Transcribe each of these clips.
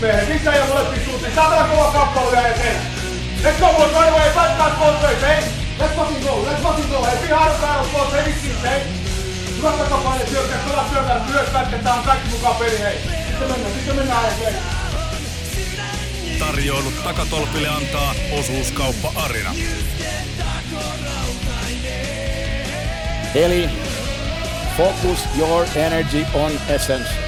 Mehän sisään ja molempiin suuntiin. Saatana kova kappale vielä eteen. Let's go boys, right away. Fight that ways, hey. Let's fucking go, let's fucking go. Hey, be hard on battle, boys, hey, vitsi, hey. Hyvä takapaine syökkää, kova syökkää, myös pätkettä on kaikki mukaan peli, hei. Sitten mennään, sitten mennään, hei. Tarjoilut takatolpille antaa osuuskauppa Arina. Eli focus your energy on essence.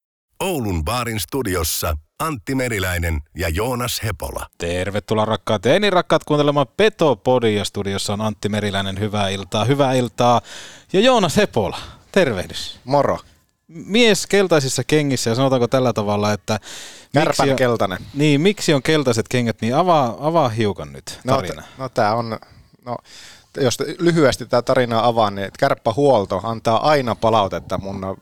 Oulun baarin studiossa Antti Meriläinen ja Joonas Hepola. Tervetuloa rakkaat ja enin rakkaat kuuntelemaan Petopodia. Studiossa on Antti Meriläinen. Hyvää iltaa, hyvää iltaa. Ja Joonas Hepola, tervehdys. Moro. Mies keltaisissa kengissä ja sanotaanko tällä tavalla, että... Kärpän on, keltainen. Niin, miksi on keltaiset kengät, niin avaa, avaa hiukan nyt No, tarina. t- no tämä on, no, jos lyhyesti tämä tarinaa avaan, niin kärppähuolto antaa aina palautetta mun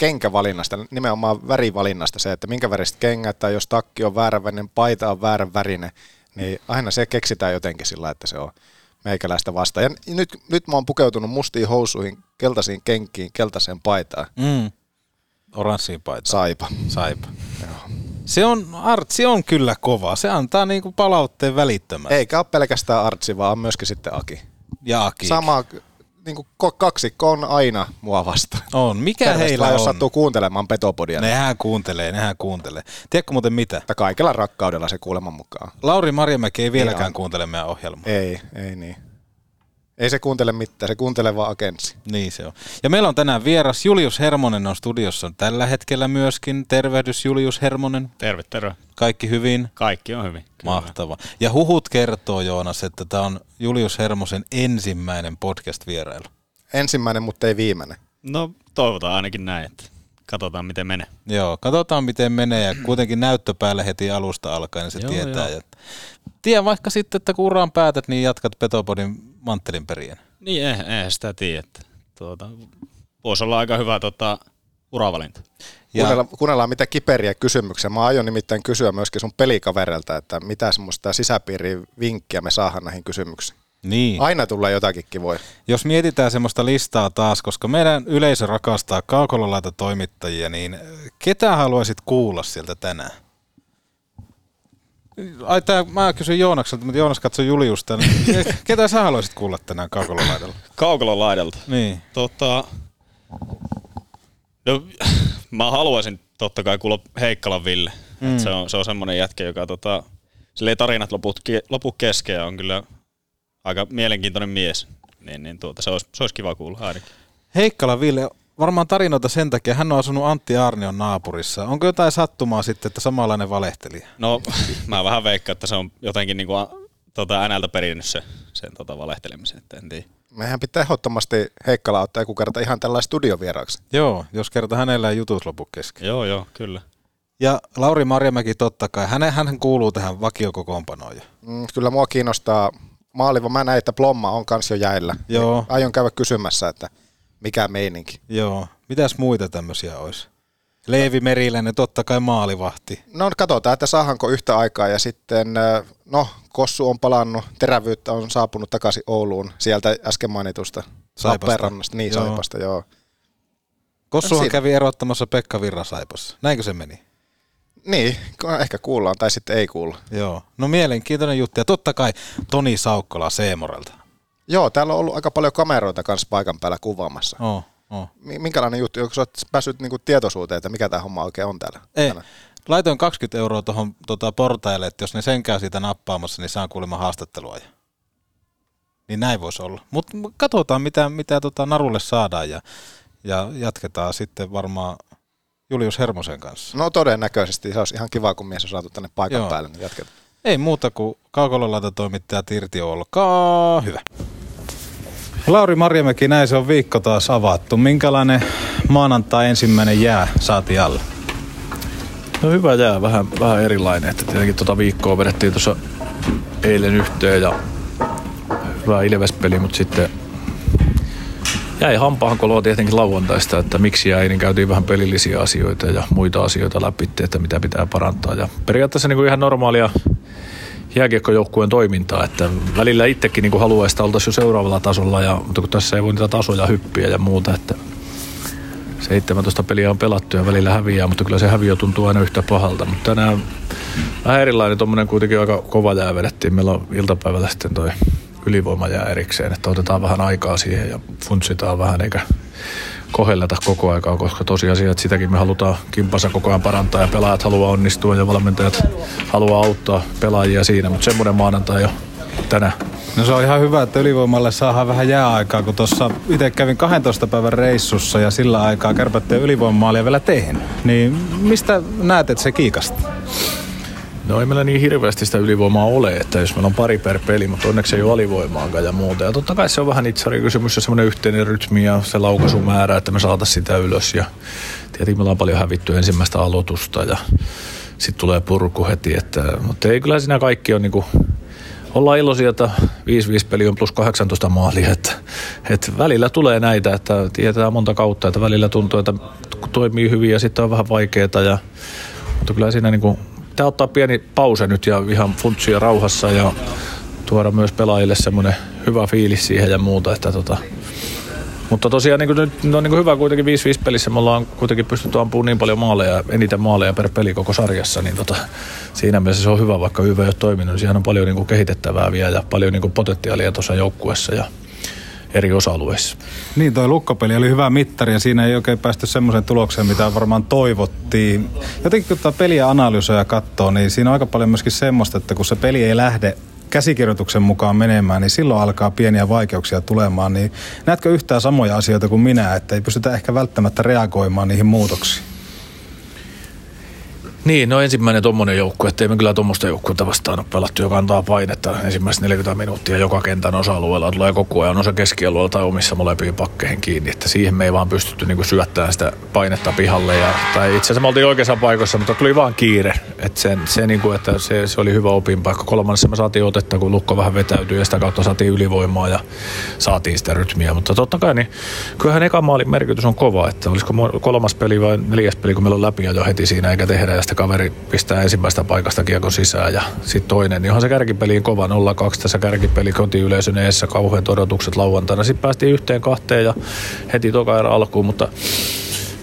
kenkävalinnasta, nimenomaan värivalinnasta se, että minkä väriset kengät tai jos takki on vääränvärinen, paita on väärän värinen, niin aina se keksitään jotenkin sillä, että se on meikäläistä vastaan. Ja nyt, nyt mä oon pukeutunut mustiin housuihin, keltaisiin kenkiin, keltaiseen paitaan. Mm. Oranssiin paita. Saipa. Saipa. Se on, artsi on kyllä kova. Se antaa niinku palautteen välittömästi. Eikä ole pelkästään Artsi, vaan on myöskin sitten Aki. Ja Aki. Sama niin kuin kaksikko on aina mua vastaan. On. Mikä Terveistä heillä vaan, jos on? sattuu kuuntelemaan Petopodia. niin Nehän kuuntelee, nehän kuuntelee. Tiedätkö muuten mitä? Että kaikella rakkaudella se kuuleman mukaan. Lauri Marjamäki ei vieläkään on. kuuntele meidän ohjelmaa. Ei, ei niin. Ei se kuuntele mitään, se kuuntelee vaan agenssi. Niin se on. Ja meillä on tänään vieras. Julius Hermonen on studiossa tällä hetkellä myöskin. Tervehdys Julius Hermonen. Terve, terve. Kaikki hyvin? Kaikki on hyvin. Kyllä. Mahtava. Ja huhut kertoo Joonas, että tämä on Julius Hermosen ensimmäinen podcast-vierailu. Ensimmäinen, mutta ei viimeinen. No toivotaan ainakin näin, että katsotaan miten menee. Joo, katsotaan miten menee ja kuitenkin näyttö päälle heti alusta alkaen, niin se Joo, tietää. joo. Että... Tiedän vaikka sitten, että kun uraan päätät, niin jatkat Petopodin manttelin perien. Niin, eh, eihän sitä tiedä. Että, tuota, voisi olla aika hyvä tota, uravalinta. Ja- Kuunnellaan, kuunnellaan mitä kiperiä kysymyksiä. Mä aion nimittäin kysyä myöskin sun pelikavereilta, että mitä semmoista sisäpiiriä vinkkiä me saadaan näihin kysymyksiin. Niin. Aina tulee jotakin kivoja. Jos mietitään semmoista listaa taas, koska meidän yleisö rakastaa kaukololaita toimittajia, niin ketä haluaisit kuulla sieltä tänään? Ai tää, mä kysyn Joonakselta, mutta Joonas katsoi Juliusta. Niin ketä sä haluaisit kuulla tänään kaukololaidalla? Kaukolon laidalta. Niin. Tota, no, mä haluaisin totta kai kuulla Heikkalan Ville. Mm. Se, on, se on semmoinen jätkä, joka tota, silleen tarinat loput, lopu kesken ja on kyllä aika mielenkiintoinen mies. Niin, niin tuota, se, olisi, se olisi kiva kuulla ainakin. Heikkala Ville, varmaan tarinoita sen takia, hän on asunut Antti Arnion naapurissa. Onko jotain sattumaa sitten, että samanlainen valehtelija? No, mä vähän veikkaan, että se on jotenkin niinku, a- tota, NLtä perinnyt se, sen tota, valehtelemisen, että en tiedä. Mehän pitää ehdottomasti Heikkala ottaa joku kerta ihan tällainen studiovieraaksi. Joo, jos kerta hänellä ei jutus lopu kesken. Joo, joo, kyllä. Ja Lauri Marjamäki totta kai, hän, hän kuuluu tähän vakiokokoonpanoon jo. Mm, kyllä mua kiinnostaa maaliva. Mä näin, että Plomma on kans jo jäillä. Joo. Niin Aion käydä kysymässä, että mikä meininki. Joo, mitäs muita tämmöisiä olisi? Leevi Meriläinen, totta kai maalivahti. No katsotaan, että saahanko yhtä aikaa ja sitten, no Kossu on palannut, terävyyttä on saapunut takaisin Ouluun sieltä äsken mainitusta Saipasta. Lappeenrannasta. Niin, Joo. Saipasta, joo. Kossuhan siinä. kävi erottamassa Pekka Virrasaipassa. Näinkö se meni? Niin, ehkä kuullaan tai sitten ei kuulla. Joo. No mielenkiintoinen juttu. Ja totta kai Toni Saukkola Seemorelta. Joo, täällä on ollut aika paljon kameroita kanssa paikan päällä kuvaamassa. Oh, oh. Mi- Minkälainen juttu, onko sä oot päässyt niinku tietoisuuteen, että mikä tämä homma oikein on täällä? Ei. täällä? Laitoin 20 euroa tuohon tota, portaille, että jos ne sen käy siitä nappaamassa, niin saan kuulemma haastattelua. Niin näin voisi olla. Mutta katsotaan, mitä, mitä tota Narulle saadaan ja, ja jatketaan sitten varmaan Julius Hermosen kanssa. No todennäköisesti. Se olisi ihan kiva, kun mies on saatu tänne paikan Joo. päälle. Niin jatketaan. Ei muuta kuin kaukololaita toimittaja Tirti, olkaa hyvä. Lauri Marjamäki, näin se on viikko taas avattu. Minkälainen maanantai ensimmäinen jää saati alle? No hyvä jää, vähän, vähän erilainen. Että tietenkin tota viikkoa vedettiin tuossa eilen yhteen ja hyvä Ilves-peli, mutta sitten jäi hampaahan koloa tietenkin lauantaista, että miksi jäi, niin käytiin vähän pelillisiä asioita ja muita asioita läpi, että mitä pitää parantaa. Ja periaatteessa niin kuin ihan normaalia jääkiekkojoukkueen toimintaa, että välillä itsekin niin haluaisi, että oltaisiin jo seuraavalla tasolla, ja, mutta kun tässä ei voi niitä tasoja hyppiä ja muuta, että 17 peliä on pelattu ja välillä häviää, mutta kyllä se häviö tuntuu aina yhtä pahalta. Mutta tänään vähän erilainen, tuommoinen kuitenkin aika kova jää vedettiin. Meillä on iltapäivällä sitten toi ylivoimajää erikseen, että otetaan vähän aikaa siihen ja funtsitaan vähän eikä kohelleta koko aikaa, koska tosiasia, että sitäkin me halutaan kimpassa koko ajan parantaa ja pelaajat haluaa onnistua ja valmentajat haluaa auttaa pelaajia siinä, mutta semmoinen maanantai jo tänään. No se on ihan hyvä, että ylivoimalle saadaan vähän jääaikaa, kun tuossa itse kävin 12 päivän reissussa ja sillä aikaa kärpättiin ylivoimamaalia vielä tehnyt. Niin mistä näet, että se kiikasti? No ei meillä niin hirveästi sitä ylivoimaa ole, että jos meillä on pari per peli, mutta onneksi ei ole alivoimaakaan ja muuta. Ja totta kai se on vähän itsari kysymys ja semmoinen yhteinen rytmi ja se laukaisumäärä, että me saataisiin sitä ylös. Ja tietenkin meillä on paljon hävitty ensimmäistä aloitusta ja sitten tulee purku heti. Että, mutta ei kyllä siinä kaikki on niinku, ollaan iloisia, että 5-5 peli on plus 18 maalia. Että, että välillä tulee näitä, että tietää monta kautta, että välillä tuntuu, että toimii hyvin ja sitten on vähän vaikeaa. Ja, mutta kyllä siinä niinku, pitää ottaa pieni pause nyt ja ihan funtsia rauhassa ja tuoda myös pelaajille semmoinen hyvä fiilis siihen ja muuta. Että tota. Mutta tosiaan niin nyt no, niin hyvä kuitenkin 5-5 pelissä. Me ollaan kuitenkin pystytty ampumaan niin paljon maaleja, eniten maaleja per peli koko sarjassa. Niin tota, siinä mielessä se on hyvä, vaikka YV ei ole toiminut. Siihen on paljon niin kuin kehitettävää vielä ja paljon niin kuin potentiaalia tuossa joukkuessa ja eri osa-alueissa. Niin, toi lukkopeli oli hyvä mittari ja siinä ei oikein päästy semmoiseen tulokseen, mitä varmaan toivottiin. Jotenkin kun tätä peliä analysoi ja katsoo, niin siinä on aika paljon myöskin semmoista, että kun se peli ei lähde käsikirjoituksen mukaan menemään, niin silloin alkaa pieniä vaikeuksia tulemaan. Niin näetkö yhtään samoja asioita kuin minä, että ei pystytä ehkä välttämättä reagoimaan niihin muutoksiin? Niin, no ensimmäinen tommonen joukkue, että me kyllä tuommoista joukkuetta vastaan ole pelattu, joka antaa painetta ensimmäiset 40 minuuttia joka kentän osa-alueella, tulee koko ajan osa keskialueella tai omissa molempiin pakkeihin kiinni, että siihen me ei vaan pystytty niinku syöttämään sitä painetta pihalle. Ja, tai itse asiassa me oltiin oikeassa paikassa, mutta tuli vaan kiire, että, sen, se, niinku, että se, se, oli hyvä opinpaikka. Kolmannessa me saatiin otetta, kun lukko vähän vetäytyi ja sitä kautta saatiin ylivoimaa ja saatiin sitä rytmiä, mutta totta kai niin kyllähän eka maalin merkitys on kova, että olisiko kolmas peli vai neljäs peli, kun meillä on läpi jo heti siinä eikä tehdä ja sitten kaveri pistää ensimmäistä paikasta kiekon sisään ja sitten toinen, niin onhan se kärkipeliin kova 0-2 tässä kärkipeli kotiyleisön eessä, kauhean odotukset lauantaina. Sitten päästiin yhteen kahteen ja heti toka alkuun, mutta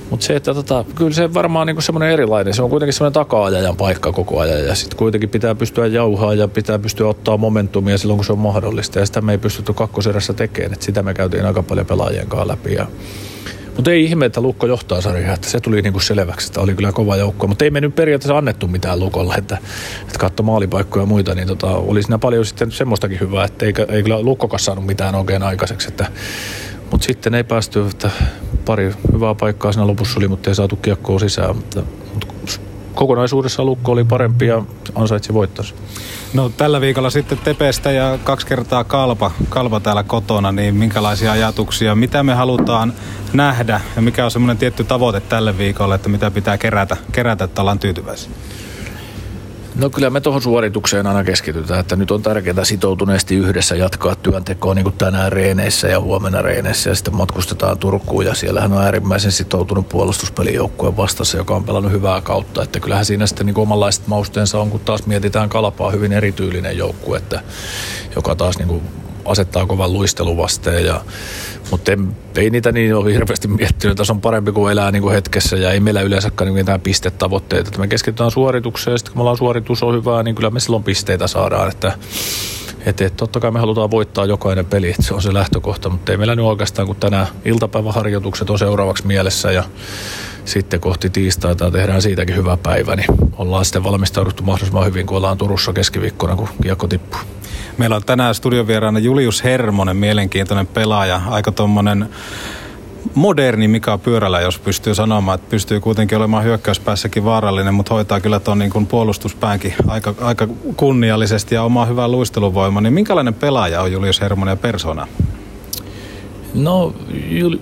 mutta se, että tota, kyllä se varmaan niinku semmoinen erilainen, se on kuitenkin semmoinen taka-ajajan paikka koko ajan ja sitten kuitenkin pitää pystyä jauhaa ja pitää pystyä ottaa momentumia silloin kun se on mahdollista. Ja sitä me ei pystytty kakkoserässä tekemään, että sitä me käytiin aika paljon pelaajien kanssa läpi ja mutta ei ihme, että Lukko johtaa sarjaa, että se tuli niinku selväksi, että oli kyllä kova joukko. Mutta ei me nyt periaatteessa annettu mitään Lukolla, että, että katso maalipaikkoja ja muita, niin tota, oli siinä paljon sitten semmoistakin hyvää, että ei, ei kyllä Lukkokas saanut mitään oikein aikaiseksi. Että, mutta sitten ei päästy, että pari hyvää paikkaa siinä lopussa oli, mutta ei saatu kiekkoa sisään. Mutta, mutta kokonaisuudessa Lukko oli parempi ja ansaitsi voittonsa. No tällä viikolla sitten Tepestä ja kaksi kertaa Kalpa, Kalpa täällä kotona, niin minkälaisia ajatuksia, mitä me halutaan nähdä ja mikä on semmoinen tietty tavoite tälle viikolle, että mitä pitää kerätä, kerätä että ollaan tyytyväisiä? No kyllä me tuohon suoritukseen aina keskitytään, että nyt on tärkeää sitoutuneesti yhdessä jatkaa työntekoa niin kuin tänään reeneissä ja huomenna reeneissä ja sitten matkustetaan Turkuun ja siellähän on äärimmäisen sitoutunut puolustuspelijoukkueen vastassa, joka on pelannut hyvää kautta, että kyllähän siinä sitten niin omanlaiset mausteensa on, kun taas mietitään kalpaa hyvin erityylinen joukkue, että joka taas niin kuin asettaa kovan luisteluvasteen. Ja, mutta en, ei niitä niin ole hirveästi miettinyt. Tässä on parempi kuin elää niin kuin hetkessä ja ei meillä yleensäkään niin mitään pistetavoitteita. Että me keskitytään suoritukseen ja sitten kun me ollaan suoritus on hyvää, niin kyllä me silloin pisteitä saadaan. Että, että, että totta kai me halutaan voittaa jokainen peli, että se on se lähtökohta, mutta ei meillä nyt oikeastaan, kun tänään iltapäiväharjoitukset on seuraavaksi mielessä ja sitten kohti tiistaita tehdään siitäkin hyvä päivä, niin ollaan sitten valmistauduttu mahdollisimman hyvin, kun ollaan Turussa keskiviikkona, kun kiekko tippuu. Meillä on tänään studiovieraana Julius Hermonen, mielenkiintoinen pelaaja, aika tuommoinen moderni Mika Pyörällä, jos pystyy sanomaan, että pystyy kuitenkin olemaan hyökkäyspäässäkin vaarallinen, mutta hoitaa kyllä tuon niin puolustuspäänkin aika, aika kunniallisesti ja omaa hyvää luisteluvoimaa. Niin minkälainen pelaaja on Julius Hermonen ja persona? No, Jul-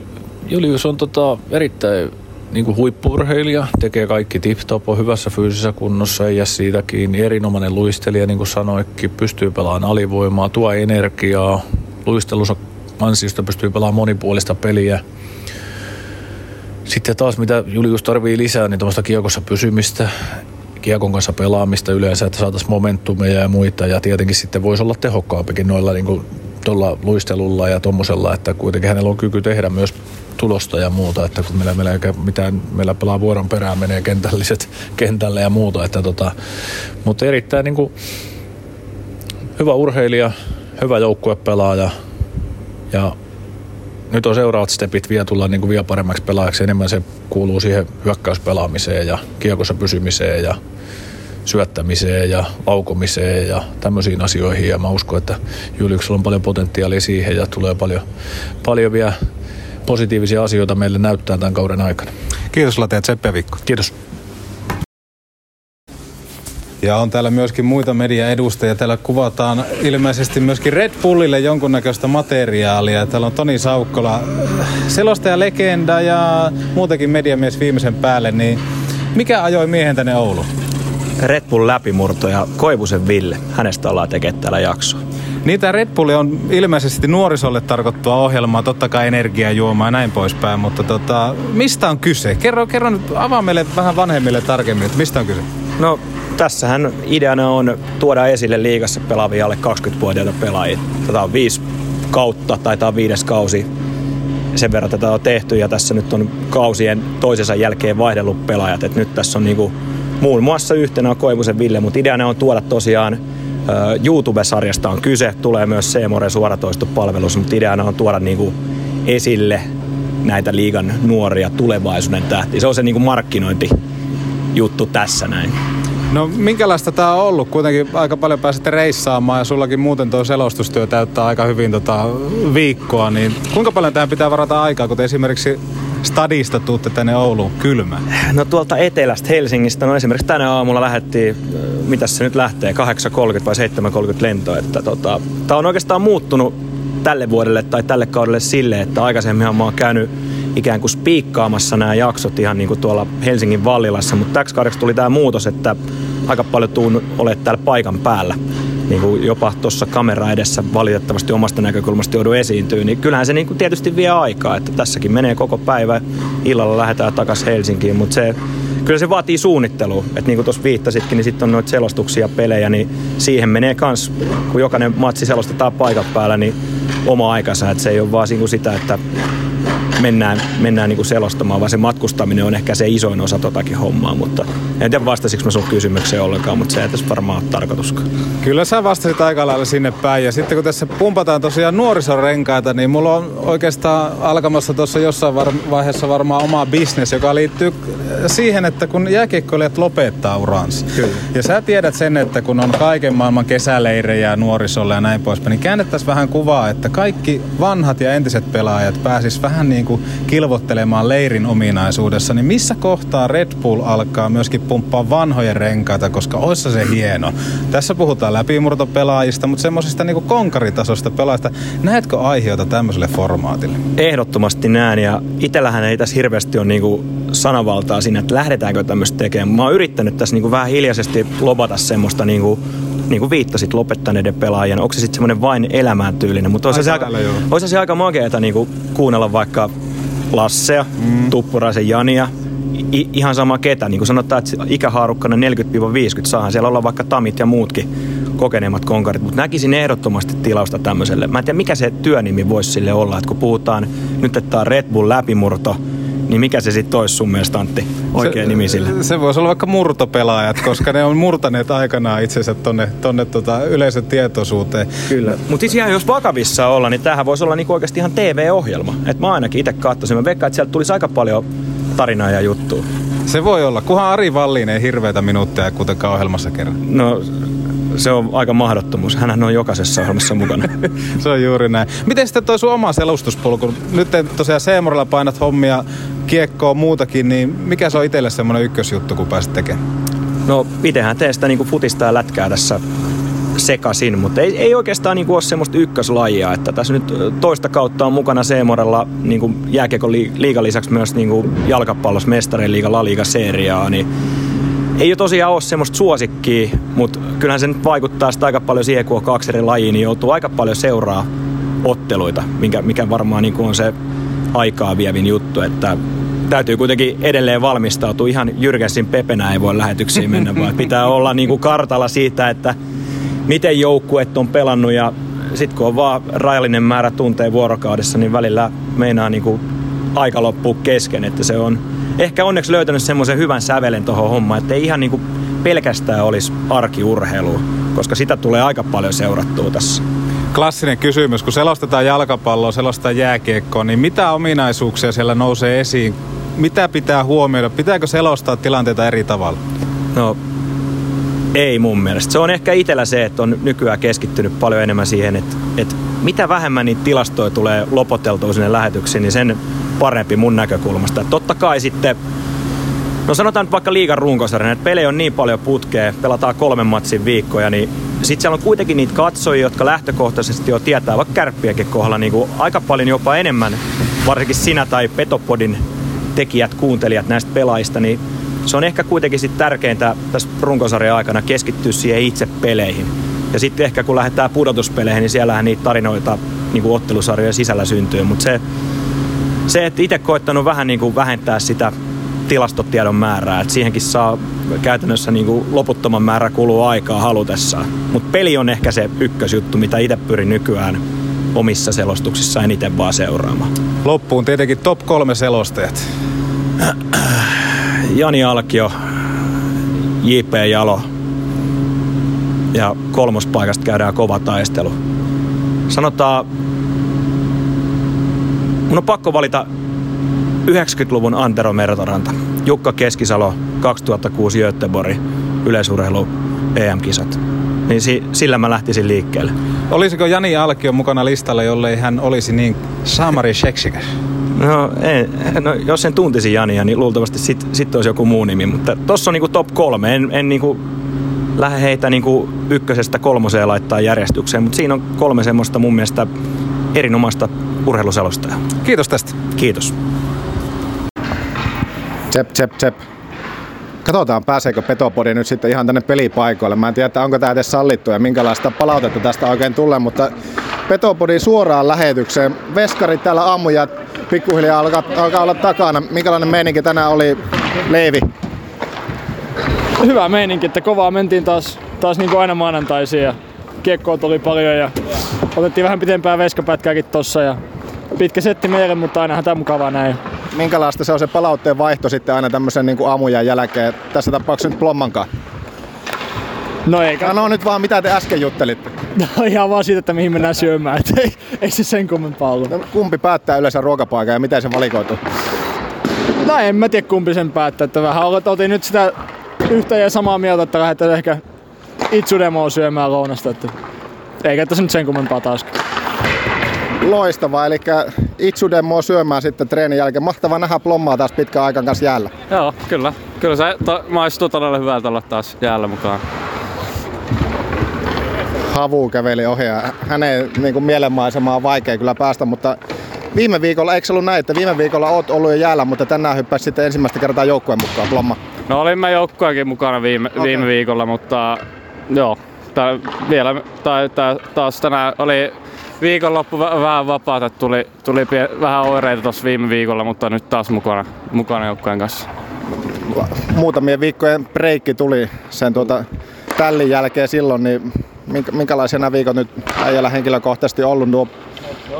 Julius on tota erittäin niin kuin huippurheilija, tekee kaikki tip-top, on hyvässä fyysisessä kunnossa, ei jää siitä kiinni. Erinomainen luistelija, niin kuin sanoikin, pystyy pelaamaan alivoimaa, tuo energiaa, luistelussa ansiosta pystyy pelaamaan monipuolista peliä. Sitten taas mitä Julius tarvii lisää, niin tuommoista kiekossa pysymistä, kiekon kanssa pelaamista yleensä, että saataisiin momentumeja ja muita. Ja tietenkin sitten voisi olla tehokkaampikin noilla niin kuin tuolla luistelulla ja tuommoisella, että kuitenkin hänellä on kyky tehdä myös tulosta ja muuta, että kun meillä, meillä, mitään, meillä pelaa vuoron perään, menee kentälliset kentälle ja muuta, että tota, mutta erittäin niin kuin, hyvä urheilija, hyvä joukkuepelaaja ja nyt on seuraavat stepit vielä tulla niin kuin vielä paremmaksi pelaajaksi. Enemmän se kuuluu siihen hyökkäyspelaamiseen ja kiekossa pysymiseen ja syöttämiseen ja laukomiseen ja tämmöisiin asioihin. Ja mä uskon, että Juliuksella on paljon potentiaalia siihen ja tulee paljon, paljon vielä positiivisia asioita meille näyttää tämän kauden aikana. Kiitos Late ja Vikko. Kiitos. Ja on täällä myöskin muita mediaedustajia. Täällä kuvataan ilmeisesti myöskin Red Bullille jonkunnäköistä materiaalia. Täällä on Toni Saukkola, selostaja legenda ja muutenkin mediamies viimeisen päälle. Niin mikä ajoi miehen tänne Ouluun? Red Bull läpimurto ja Koivusen Ville. Hänestä ollaan tekemään täällä jaksoa. Niitä Red Bull on ilmeisesti nuorisolle tarkoittua ohjelmaa, totta kai energiajuomaa ja näin poispäin, mutta tota, mistä on kyse? Kerro, kerro nyt, avaa meille vähän vanhemmille tarkemmin, että mistä on kyse? No tässähän ideana on tuoda esille liigassa pelaavia alle 20-vuotiaita pelaajia. Tätä on viisi kautta, taitaa viides kausi. Sen verran tätä on tehty ja tässä nyt on kausien toisensa jälkeen vaihdellut pelaajat. Et nyt tässä on niinku muun muassa yhtenä on Koivusen Ville, mutta ideana on tuoda tosiaan YouTube-sarjasta on kyse, tulee myös Seemoren suoratoistopalvelus, mutta ideana on tuoda niinku esille näitä liigan nuoria tulevaisuuden tähtiä. Se on se niinku markkinointi juttu tässä näin. No minkälaista tämä on ollut? Kuitenkin aika paljon pääsette reissaamaan ja sullakin muuten tuo selostustyö täyttää aika hyvin tota viikkoa, niin kuinka paljon tähän pitää varata aikaa, kun esimerkiksi stadista tuutte tänne Ouluun kylmä? No tuolta etelästä Helsingistä, no esimerkiksi tänä aamulla lähdettiin, mitä se nyt lähtee, 8.30 vai 7.30 lento, että tota, tämä on oikeastaan muuttunut tälle vuodelle tai tälle kaudelle sille, että aikaisemmin mä oon käynyt ikään kuin spiikkaamassa nämä jaksot ihan niin kuin tuolla Helsingin Vallilassa, mutta täksi kaudeksi tuli tämä muutos, että aika paljon tuun olet täällä paikan päällä. Niin kuin jopa tuossa kamera edessä valitettavasti omasta näkökulmasta joudu esiintyä, niin kyllähän se niin kuin tietysti vie aikaa, että tässäkin menee koko päivä, illalla lähdetään takaisin Helsinkiin, mutta se, kyllä se vaatii suunnittelua, että niin kuin tuossa viittasitkin, niin sitten on noita selostuksia, pelejä, niin siihen menee kans, kun jokainen matsi selostetaan paikan päällä, niin oma aikansa, että se ei ole vaan niin sitä, että mennään, mennään niin kuin selostamaan, vaan se matkustaminen on ehkä se isoin osa totakin hommaa, mutta en tiedä vastasiko mä sun kysymykseen ollenkaan, mutta se ei tässä varmaan ole tarkoituskaan. Kyllä sä vastasit aika lailla sinne päin ja sitten kun tässä pumpataan tosiaan nuorisorenkaita, niin mulla on oikeastaan alkamassa tuossa jossain var- vaiheessa varmaan oma bisnes, joka liittyy siihen, että kun jääkiekkoilijat lopettaa uransa. Kyllä. Ja sä tiedät sen, että kun on kaiken maailman kesäleirejä nuorisolle ja näin poispäin, niin käännettäisiin vähän kuvaa, että kaikki vanhat ja entiset pelaajat pääsis vähän niin kuin kilvottelemaan leirin ominaisuudessa, niin missä kohtaa Red Bull alkaa myöskin pumppaa vanhojen renkaita, koska oissa se hieno. Tässä puhutaan läpimurtopelaajista, mutta semmoisista niin konkaritasosta pelaajista. Näetkö aiheita tämmöiselle formaatille? Ehdottomasti näen ja itsellähän ei tässä hirveästi ole niinku sanavaltaa siinä, että lähdetäänkö tämmöistä tekemään. Mä oon yrittänyt tässä niinku vähän hiljaisesti lobata semmoista niinku niin kuin viittasit, lopettaneiden pelaajien. Onko se sitten semmoinen vain elämäntyylinen? Mutta olisi se aika, se aika makeeta niin kuin kuunnella vaikka Lassea, mm. Tuppuraisen Jania, I, ihan sama ketä. Niin kuin sanotaan, että ikähaarukkana 40-50 saahan siellä olla vaikka Tamit ja muutkin kokeneemmat konkarit, mutta näkisin ehdottomasti tilausta tämmöiselle. Mä en tiedä, mikä se työnimi voisi sille olla, että kun puhutaan nyt, että tämä on Red Bull läpimurto, niin mikä se sitten olisi sun mielestä Antti, oikea se, nimi sille? Se voisi olla vaikka murtopelaajat, koska ne on murtaneet aikanaan itsensä tonne, tonne tota yleisön tietoisuuteen. Kyllä, mutta siis ihan jos vakavissa olla, niin tämähän voisi olla niinku oikeasti ihan TV-ohjelma. Et mä ainakin itse katsoisin. Mä veikkaan, että sieltä tulisi aika paljon tarinaa ja juttua. Se voi olla, kunhan Ari Valliin ei hirveitä minuutteja kuitenkaan ohjelmassa kerran. No se on aika mahdottomuus. Hänhän on jokaisessa ohjelmassa mukana. se on juuri näin. Miten sitten toi sun oma selustuspolku? Nyt tosiaan Seemorilla painat hommia, kiekkoa muutakin, niin mikä se on itselle semmoinen ykkösjuttu, kun pääsit tekemään? No itehän tee sitä niin futista ja lätkää tässä sekasin, mutta ei, ei oikeastaan niin kuin ole semmoista ykköslajia, että tässä nyt toista kautta on mukana Seemorella niin jääkiekon liigan lisäksi myös niin kuin jalkapallossa mestarien liiga, La Liga seriaa, niin ei ole tosiaan ole semmoista suosikkia, mutta kyllähän se nyt vaikuttaa sitä aika paljon siihen, kun on kaksi eri lajia, niin joutuu aika paljon seuraa otteluita, mikä, mikä varmaan niin on se aikaa vievin juttu, että täytyy kuitenkin edelleen valmistautua. Ihan Jyrkäsin pepenä ei voi lähetyksiin mennä, vaan pitää olla niin kuin kartalla siitä, että miten joukkueet on pelannut ja sitten kun on vaan rajallinen määrä tunteja vuorokaudessa, niin välillä meinaa niin kuin aika loppuu kesken, että se on ehkä onneksi löytänyt semmoisen hyvän sävelen tuohon hommaan, että ei ihan niin kuin pelkästään olisi arkiurheilu, koska sitä tulee aika paljon seurattua tässä. Klassinen kysymys, kun selostetaan jalkapalloa, selostetaan jääkiekkoa, niin mitä ominaisuuksia siellä nousee esiin? Mitä pitää huomioida? Pitääkö selostaa tilanteita eri tavalla? No ei mun mielestä. Se on ehkä itsellä se, että on nykyään keskittynyt paljon enemmän siihen, että, että mitä vähemmän niitä tilastoja tulee lopoteltua sinne lähetyksiin, niin sen parempi mun näkökulmasta. Että totta kai sitten, no sanotaan nyt vaikka liigan runkosarjan, että pelejä on niin paljon putkea, pelataan kolmen matsin viikkoja, niin sitten siellä on kuitenkin niitä katsojia, jotka lähtökohtaisesti jo tietää vaikka kärppiäkin kohdalla niin aika paljon jopa enemmän, varsinkin sinä tai Petopodin tekijät, kuuntelijat näistä pelaajista, niin se on ehkä kuitenkin sit tärkeintä tässä runkosarjan aikana keskittyä siihen itse peleihin. Ja sitten ehkä kun lähdetään pudotuspeleihin, niin siellähän niitä tarinoita niin kuin ottelusarjojen sisällä syntyy. Mutta se, se, että itse koittanut vähän niin kuin vähentää sitä tilastotiedon määrää, että siihenkin saa käytännössä niin kuin loputtoman määrä kuluu aikaa halutessaan. Mutta peli on ehkä se ykkösjuttu, mitä itse pyrin nykyään omissa selostuksissa eniten vaan seuraamaan. Loppuun tietenkin top kolme selostajat. Jani Alkio, J.P. Jalo ja kolmospaikasta käydään kova taistelu. Sanotaan, mun on pakko valita 90-luvun Antero Mertoranta, Jukka Keskisalo, 2006 Göteborg, yleisurheilu EM-kisat. Niin si- sillä mä lähtisin liikkeelle. Olisiko Jani Alkio mukana listalla, jollei hän olisi niin saamari seksikäs? No, ei, no, jos en tuntisi Jania, niin luultavasti sitten sit olisi joku muu nimi. Mutta tossa on niinku top kolme. En, en niinku lähde heitä niinku ykkösestä kolmoseen laittaa järjestykseen, mutta siinä on kolme semmoista mun mielestä erinomaista urheiluselostajaa. Kiitos tästä. Kiitos. Tsep, tsep, tsep. Katsotaan, pääseekö Petopodi nyt sitten ihan tänne pelipaikoille. Mä en tiedä, onko tämä edes sallittu ja minkälaista palautetta tästä oikein tulee, mutta Petopodin suoraan lähetykseen. Veskari täällä aamuja pikkuhiljaa alkaa, alkaa olla takana. Minkälainen meininki tänään oli, Leivi? Hyvä meininki, että kovaa mentiin taas, taas niin kuin aina maanantaisin ja kiekkoa tuli paljon ja otettiin vähän pitempää veskapätkääkin tossa ja pitkä setti meille, mutta ainahan tämä mukavaa näin. Minkälaista se on se palautteen vaihto sitten aina tämmöisen niin aamujan jälkeen? Tässä tapauksessa nyt Plommankaan. No eikä. No nyt vaan mitä te äsken juttelitte. No ihan vaan siitä, että mihin mennään syömään. Et ei, ei se sen kummempaa ollut. No, kumpi päättää yleensä ruokapaikan ja miten se valikoituu? No en mä tiedä kumpi sen päättää. Että vähän oltiin nyt sitä yhtä ja samaa mieltä, että lähdetään ehkä itsudemoa syömään lounasta. Että eikä tässä nyt sen kummempaa taaskaan. Loistavaa, eli itsudemoa syömään sitten treenin jälkeen. Mahtavaa nähdä plommaa taas pitkän aikan kanssa jäällä. Joo, kyllä. Kyllä se to, maistuu todella hyvältä olla taas jäällä mukaan. Havu käveli ohi ja hänen niin kuin mielenmaisemaan on vaikea kyllä päästä, mutta viime viikolla, eikö se ollut näin, että viime viikolla oot ollut jo jäällä, mutta tänään hyppäsi sitten ensimmäistä kertaa joukkueen mukaan, Plomma? No olin mä joukkueenkin mukana viime, okay. viime viikolla, mutta joo, tää, vielä tai, tää, taas tänään oli viikonloppu vähän vapaata, tuli, tuli pie, vähän oireita tuossa viime viikolla, mutta nyt taas mukana, mukana joukkueen kanssa. Muutamien viikkojen breikki tuli sen tuota, tällin jälkeen silloin, niin minkälaisia nämä viikot nyt äijällä henkilökohtaisesti ollut? Nuo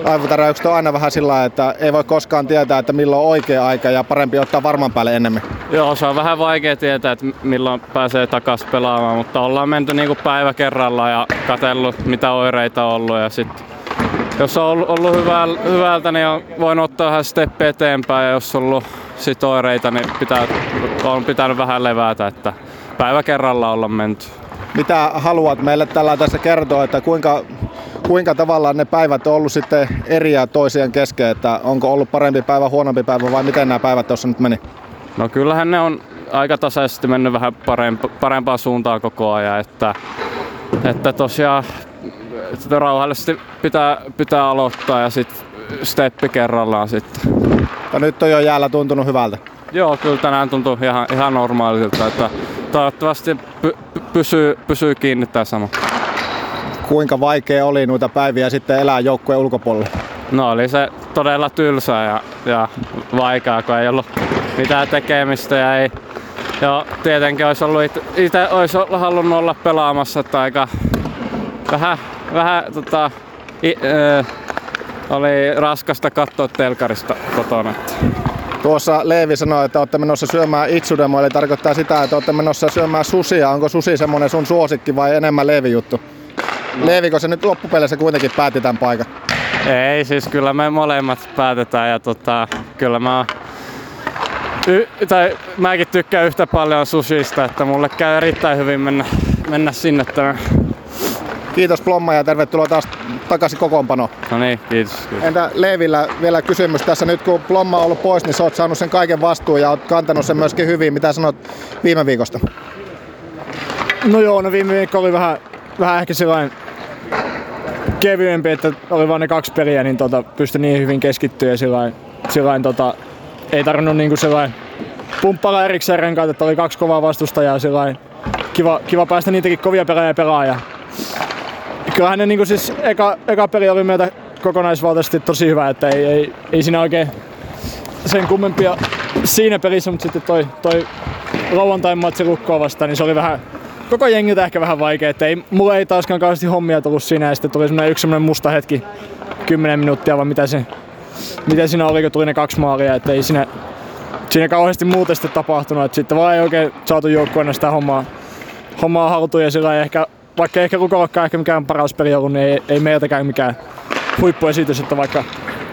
aivotäräykset on aina vähän sillä että ei voi koskaan tietää, että milloin on oikea aika ja parempi ottaa varman päälle enemmän. Joo, se on vähän vaikea tietää, että milloin pääsee takaisin pelaamaan, mutta ollaan menty niin kuin päivä kerrallaan ja katsellut mitä oireita on ollut ja sitten jos on ollut, ollut hyvältä, niin on voinut ottaa vähän steppi eteenpäin ja jos on ollut sit oireita, niin pitää, on pitänyt vähän levätä, että päivä kerralla olla menty. Mitä haluat meille tällä tässä kertoa, että kuinka, kuinka tavallaan ne päivät on ollut sitten eriä toisien kesken, että onko ollut parempi päivä, huonompi päivä vai miten nämä päivät tuossa nyt meni? No kyllähän ne on aika tasaisesti mennyt vähän parempa, parempaan suuntaan koko ajan, että, että tosiaan että rauhallisesti pitää, pitää aloittaa ja sitten steppi kerrallaan sitten. Ja nyt on jo jäällä tuntunut hyvältä. Joo, kyllä tänään tuntuu ihan, ihan normaalilta, että toivottavasti py, pysyy, pysyy kiinni tämä sama. Kuinka vaikea oli noita päiviä sitten elää joukkueen ulkopuolella? No oli se todella tylsää ja, ja vaikeaa, kun ei ollut mitään tekemistä ja ei, Joo, tietenkin olisi ollut itse olisi halunnut olla pelaamassa, että aika vähän, vähän tota, i, ö, oli raskasta katsoa telkarista kotona. Tuossa Leevi sanoi, että olette menossa syömään itsudemo, eli tarkoittaa sitä, että olette menossa syömään susia. Onko susi semmonen sun suosikki vai enemmän Leevi juttu? No. Leeviko se nyt loppupeleissä kuitenkin päätti tämän paikan? Ei, siis kyllä me molemmat päätetään ja tota, kyllä mä y- tai mäkin tykkään yhtä paljon susista, että mulle käy erittäin hyvin mennä, mennä sinne tänään. Kiitos Plomma ja tervetuloa taas takaisin kokoonpano. No niin, kiitos, kiitos. Entä Leevillä vielä kysymys tässä nyt kun Plomma on ollut pois, niin sä oot saanut sen kaiken vastuun ja oot kantanut sen myöskin hyvin. Mitä sanot viime viikosta? No joo, no viime viikko oli vähän, vähän ehkä sellainen kevyempi, että oli vain ne kaksi peliä, niin tota, pystyi niin hyvin keskittyä ja sillain, sillain tota, ei tarvinnut niinku sellainen pumppalla erikseen renkaat, että oli kaksi kovaa vastustajaa sillain. Kiva, kiva päästä niitäkin kovia pelejä pelaa. Ja kyllähän ne niinku siis eka, eka peli oli meitä kokonaisvaltaisesti tosi hyvä, että ei, ei, ei siinä oikein sen kummempia siinä pelissä, mutta sitten toi, toi lauantain matsi lukkoa vastaan, niin se oli vähän koko jengiltä ehkä vähän vaikea, että ei, mulla ei taaskaan kauheasti hommia tullut siinä ja sitten tuli semmoinen yksi semmoinen musta hetki, 10 minuuttia vai mitä se miten siinä oli, kun tuli ne kaksi maalia, että ei siinä, siinä kauheasti muuta sitten tapahtunut, että sitten vaan ei oikein saatu joukkueena sitä hommaa, hommaa haltuun ja sillä ei ehkä, vaikka ehkä Lukollakaan ehkä mikään paras peli ollut, niin ei, ei meiltäkään mikään huippuesitys, että vaikka,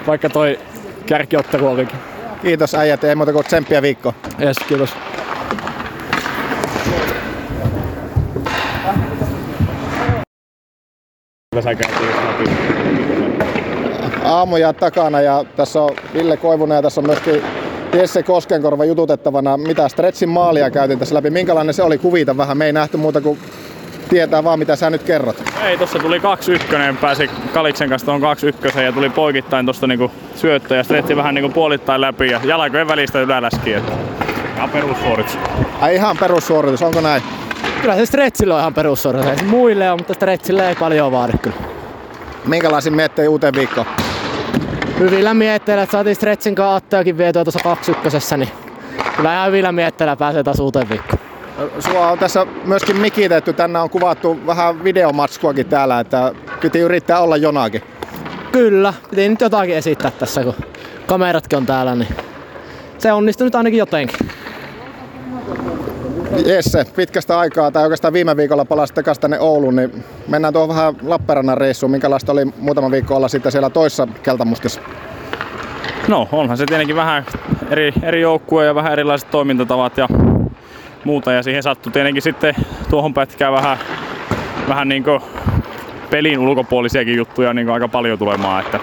vaikka toi kärkiottelu olikin. Kiitos äijät, ei muuta kuin tsemppiä viikko. Yes, kiitos. Sä käytiin aamuja takana ja tässä on Ville Koivunen ja tässä on myöskin Jesse Koskenkorva jututettavana. Mitä Stretchin maalia käytiin tässä läpi? Minkälainen se oli? Kuvita vähän. Me ei nähty muuta kuin tietää vaan mitä sä nyt kerrot. Ei, tossa tuli kaksi ykkönen, pääsi Kaliksen kanssa tuon kaksi ykkösen ja tuli poikittain tosta niinku syöttö ja stretchi vähän niinku puolittain läpi ja jalkojen välistä yläläski. Ihan perussuoritus. Ai ihan perussuoritus, onko näin? Kyllä se stretchillä on ihan perussuoritus. Muille on, mutta stretchillä ei paljon vaadi kyllä. Minkälaisin miettein uuteen viikkoon? hyvillä mietteillä, että saatiin stretchin kanssa Atteakin vietyä tuossa kaksykkösessä, niin kyllä ihan hyvillä mietteillä pääsee taas uuteen viikkoon. Sua on tässä myöskin mikitetty, tänne on kuvattu vähän videomatskuakin täällä, että piti yrittää olla jonakin. Kyllä, piti nyt jotakin esittää tässä, kun kameratkin on täällä, niin se onnistui nyt ainakin jotenkin. Jesse, pitkästä aikaa, tai oikeastaan viime viikolla palasit takaisin tänne Ouluun, niin mennään tuohon vähän Lappeenrannan reissuun. Minkälaista oli muutama viikko olla sitten siellä toissa keltamustissa? No, onhan se tietenkin vähän eri, eri joukkue ja vähän erilaiset toimintatavat ja muuta. Ja siihen sattui tietenkin sitten tuohon pätkään vähän, vähän niin pelin ulkopuolisiakin juttuja niin aika paljon tulemaan. Että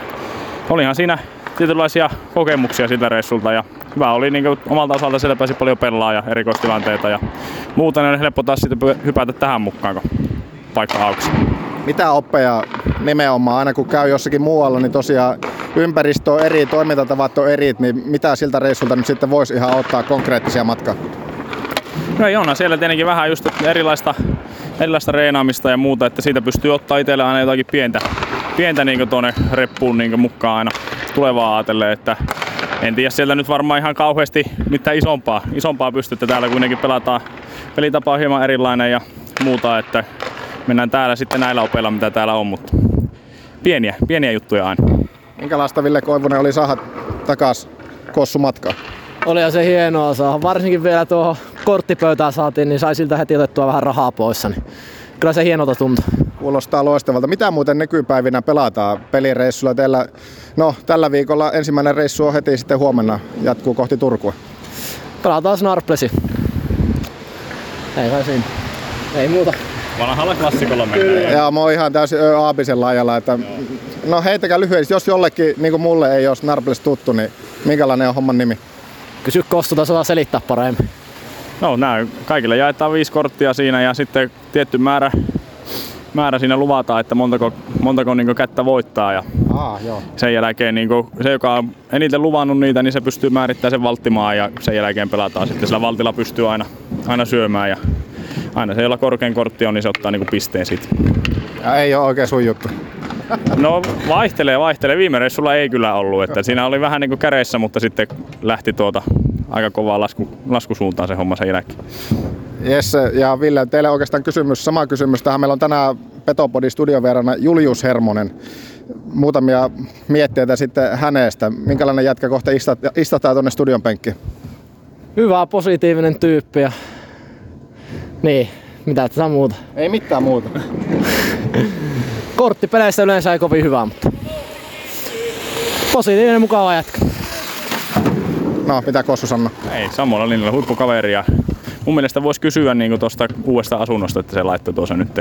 olihan siinä tietynlaisia kokemuksia siltä reissulta ja hyvä oli niin omalta osalta siellä pääsi paljon pelaa ja erikoistilanteita ja muuta, niin on helppo taas sitten hypätä tähän mukaan, kun paikka auki. Mitä oppeja nimenomaan, aina kun käy jossakin muualla, niin tosiaan ympäristö on eri, toimintatavat on eri, niin mitä siltä reissulta nyt sitten voisi ihan ottaa konkreettisia matkaa? No ei onhan siellä tietenkin vähän just erilaista, erilaista reenaamista ja muuta, että siitä pystyy ottaa itselle aina jotakin pientä, pientä niin tuonne reppuun niin mukaan aina tulevaa ajatellen, että en tiedä sieltä nyt varmaan ihan kauheasti mitään isompaa, isompaa pystytte. Täällä kuitenkin pelataan, pelitapa on hieman erilainen ja muuta, että mennään täällä sitten näillä opeilla, mitä täällä on, mutta pieniä, pieniä juttuja aina. Minkälaista Ville Koivunen oli saada takas Kossu matkaa? Oli se hienoa saada. Varsinkin vielä tuohon korttipöytään saatiin, niin sai siltä heti otettua vähän rahaa pois. Niin kyllä se hienolta tuntui. Kuulostaa loistavalta. Mitä muuten nykypäivinä pelataan pelireissulla teillä? No, tällä viikolla ensimmäinen reissu on heti sitten huomenna, jatkuu kohti Turkua. Pelataan Snarplesi. Ei kai siinä. Ei muuta. Vanhalla klassikolla mennään. Ja mä oon ihan täysin. Aapisen laajalla, että no heittäkää lyhyesti, jos jollekin, niin kuin mulle ei ole Snarples tuttu, niin minkälainen on homman nimi? Kysy Kostuta, saa selittää paremmin. No nää kaikille jaetaan viisi korttia siinä ja sitten tietty määrä, määrä siinä luvataan, että montako, montako niin kättä voittaa ja Aa, joo. sen jälkeen niin se, joka on eniten luvannut niitä, niin se pystyy määrittämään sen valttimaan ja sen jälkeen pelataan sitten. Sillä valtilla pystyy aina, aina syömään ja aina se, jolla korkein kortti on, niin se ottaa niin pisteen siitä. Ja ei ole oikein sun juttu. No vaihtelee, vaihtelee. Viime reissulla ei kyllä ollut. Että siinä oli vähän niin kuin käreissä, mutta sitten lähti tuota aika kovaa lasku, laskusuuntaan se homma sen jälkeen. Jesse ja Ville, teille oikeastaan kysymys, sama kysymys. Tähän meillä on tänään Petopodin studiovierana Julius Hermonen. Muutamia mietteitä sitten hänestä. Minkälainen jätkä kohta istataan tuonne studion penkkiin? Hyvä, positiivinen tyyppi ja niin, mitä tätä muuta? Ei mitään muuta. Korttipeleissä yleensä ei kovin hyvä, mutta positiivinen mukava jätkä. No, mitä Kossu sanoo? Ei, samalla linjalla huippukaveri ja mun mielestä voisi kysyä niin tuosta uudesta asunnosta, että se laittoi tuossa nyt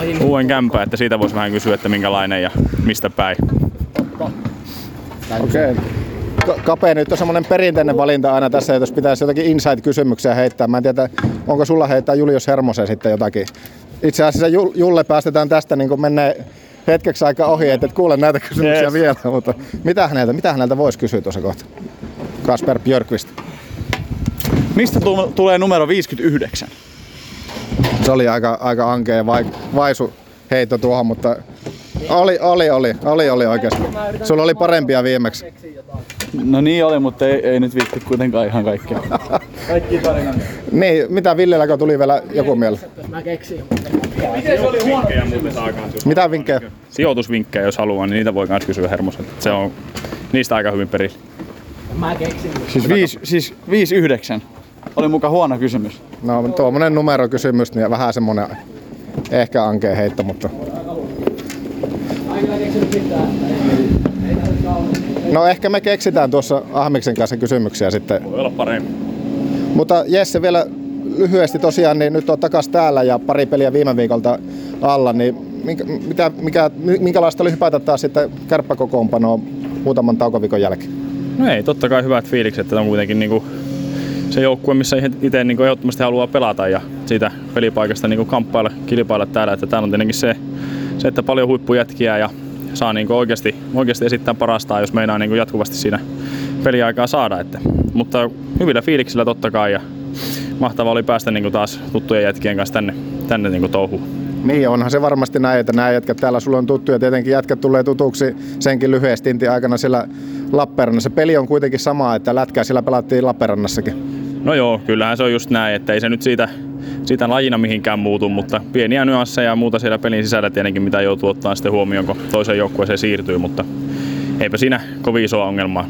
niin. uuden kämpän, että siitä voisi vähän kysyä, että minkälainen ja mistä päin. Okei. Okay. Kape nyt on semmoinen perinteinen valinta aina tässä, että jos pitäisi jotakin insight-kysymyksiä heittää. Mä en tiedä, onko sulla heittää Julius Hermosen sitten jotakin. Itse asiassa Julle päästetään tästä niin menee hetkeksi aika ohi, että et kuule näitä kysymyksiä yes. vielä, mutta mitä häneltä, mitä häneltä voisi kysyä tuossa kohta? Kasper Björkvist. Mistä tulee numero 59? Se oli aika, aika ankea vai, vaisu heitto tuohon, mutta oli, oli, oli, oli, oli oikeasti. Sulla oli parempia viimeksi. No niin oli, mutta ei, ei nyt viitti kuitenkaan ihan kaikkea. Kaikki tarinat. Niin, mitä Villelläkö tuli vielä joku mieleen? Mä keksin. Miten se oli vinkkejä muuten Mitä vinkkejä? Sijoitusvinkkejä, jos haluaa, niin niitä voi myös kysyä Hermoselta. Se on niistä aika hyvin perillä. Mä keksin. Siis, viis, siis 59. Oli muka huono kysymys. No tuommoinen numerokysymys, niin vähän semmonen ehkä ankea heitto, mutta... No ehkä me keksitään tuossa Ahmiksen kanssa kysymyksiä sitten. Voi olla parempi. Mutta Jesse vielä lyhyesti tosiaan, niin nyt on takas täällä ja pari peliä viime viikolta alla, niin minkä, mitä, mikä, minkälaista oli hypätä taas sitten kärppäkokoonpanoon muutaman taukoviikon jälkeen? No ei, totta kai hyvät fiilikset, että on kuitenkin niinku se joukkue, missä itse niinku ehdottomasti haluaa pelata ja siitä pelipaikasta niinku kamppailla, kilpailla täällä. Että täällä on tietenkin se, se että paljon huippujätkiä ja saa niinku oikeasti, oikeasti esittää parastaan, jos meinaa niinku jatkuvasti siinä peliaikaa saada. Että, mutta hyvillä fiiliksillä totta kai ja mahtavaa oli päästä niinku taas tuttujen jätkien kanssa tänne, tänne niinku touhuun. Niin, onhan se varmasti näin, että nämä jätkät täällä sulla on tuttuja. Tietenkin jätkät tulee tutuksi senkin lyhyesti aikana siellä Lappeenrannassa. Peli on kuitenkin sama, että lätkää siellä pelattiin Lappeenrannassakin. No joo, kyllähän se on just näin, että ei se nyt siitä, siitä lajina mihinkään muutu, mutta pieniä nyansseja ja muuta siellä pelin sisällä tietenkin, mitä joutuu ottaa sitten huomioon, kun toiseen joukkueeseen siirtyy, mutta eipä siinä kovin isoa ongelmaa.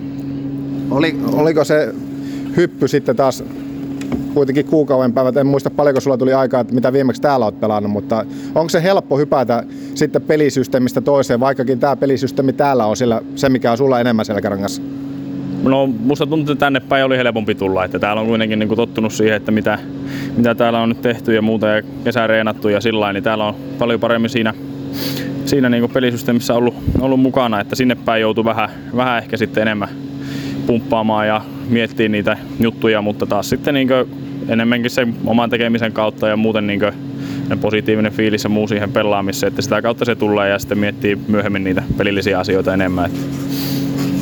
Oli, oliko se hyppy sitten taas kuitenkin kuukauden päivät, en muista paljonko sulla tuli aikaa, että mitä viimeksi täällä olet pelannut, mutta onko se helppo hypätä sitten pelisysteemistä toiseen, vaikkakin tämä pelisysteemi täällä on sillä, se, mikä on sulla enemmän selkärangassa? No musta tuntuu, että tänne päin oli helpompi tulla, että täällä on kuitenkin niin kuin tottunut siihen, että mitä, mitä täällä on nyt tehty ja muuta ja kesä reenattu ja sillä niin täällä on paljon paremmin siinä, siinä niin kuin pelisysteemissä ollut, ollut mukana, että sinne päin joutuu vähän, vähän ehkä sitten enemmän pumppaamaan ja miettiä niitä juttuja, mutta taas sitten niin enemmänkin sen oman tekemisen kautta ja muuten niin positiivinen fiilis ja muu siihen pelaamiseen, että sitä kautta se tulee ja sitten miettii myöhemmin niitä pelillisiä asioita enemmän. Että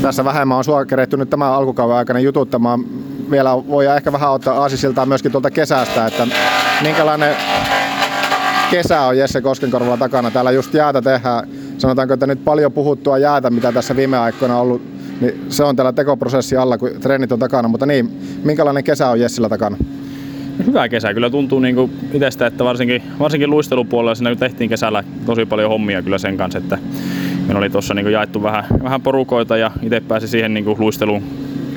tässä vähemmän on sua nyt tämän alkukauden aikana jututtamaan. Vielä voi ehkä vähän ottaa aasisiltaan myöskin tuolta kesästä, että minkälainen kesä on Jesse Koskenkorvalla takana. Täällä just jäätä tehdään. Sanotaanko, että nyt paljon puhuttua jäätä, mitä tässä viime aikoina on ollut, niin se on täällä tekoprosessi alla, kun treenit on takana. Mutta niin, minkälainen kesä on Jessillä takana? Hyvä kesä. Kyllä tuntuu niin itsestä, että varsinkin, varsinkin luistelupuolella siinä tehtiin kesällä tosi paljon hommia kyllä sen kanssa, että meillä oli tuossa niin jaettu vähän, vähän porukoita ja itse pääsi siihen niin luistelun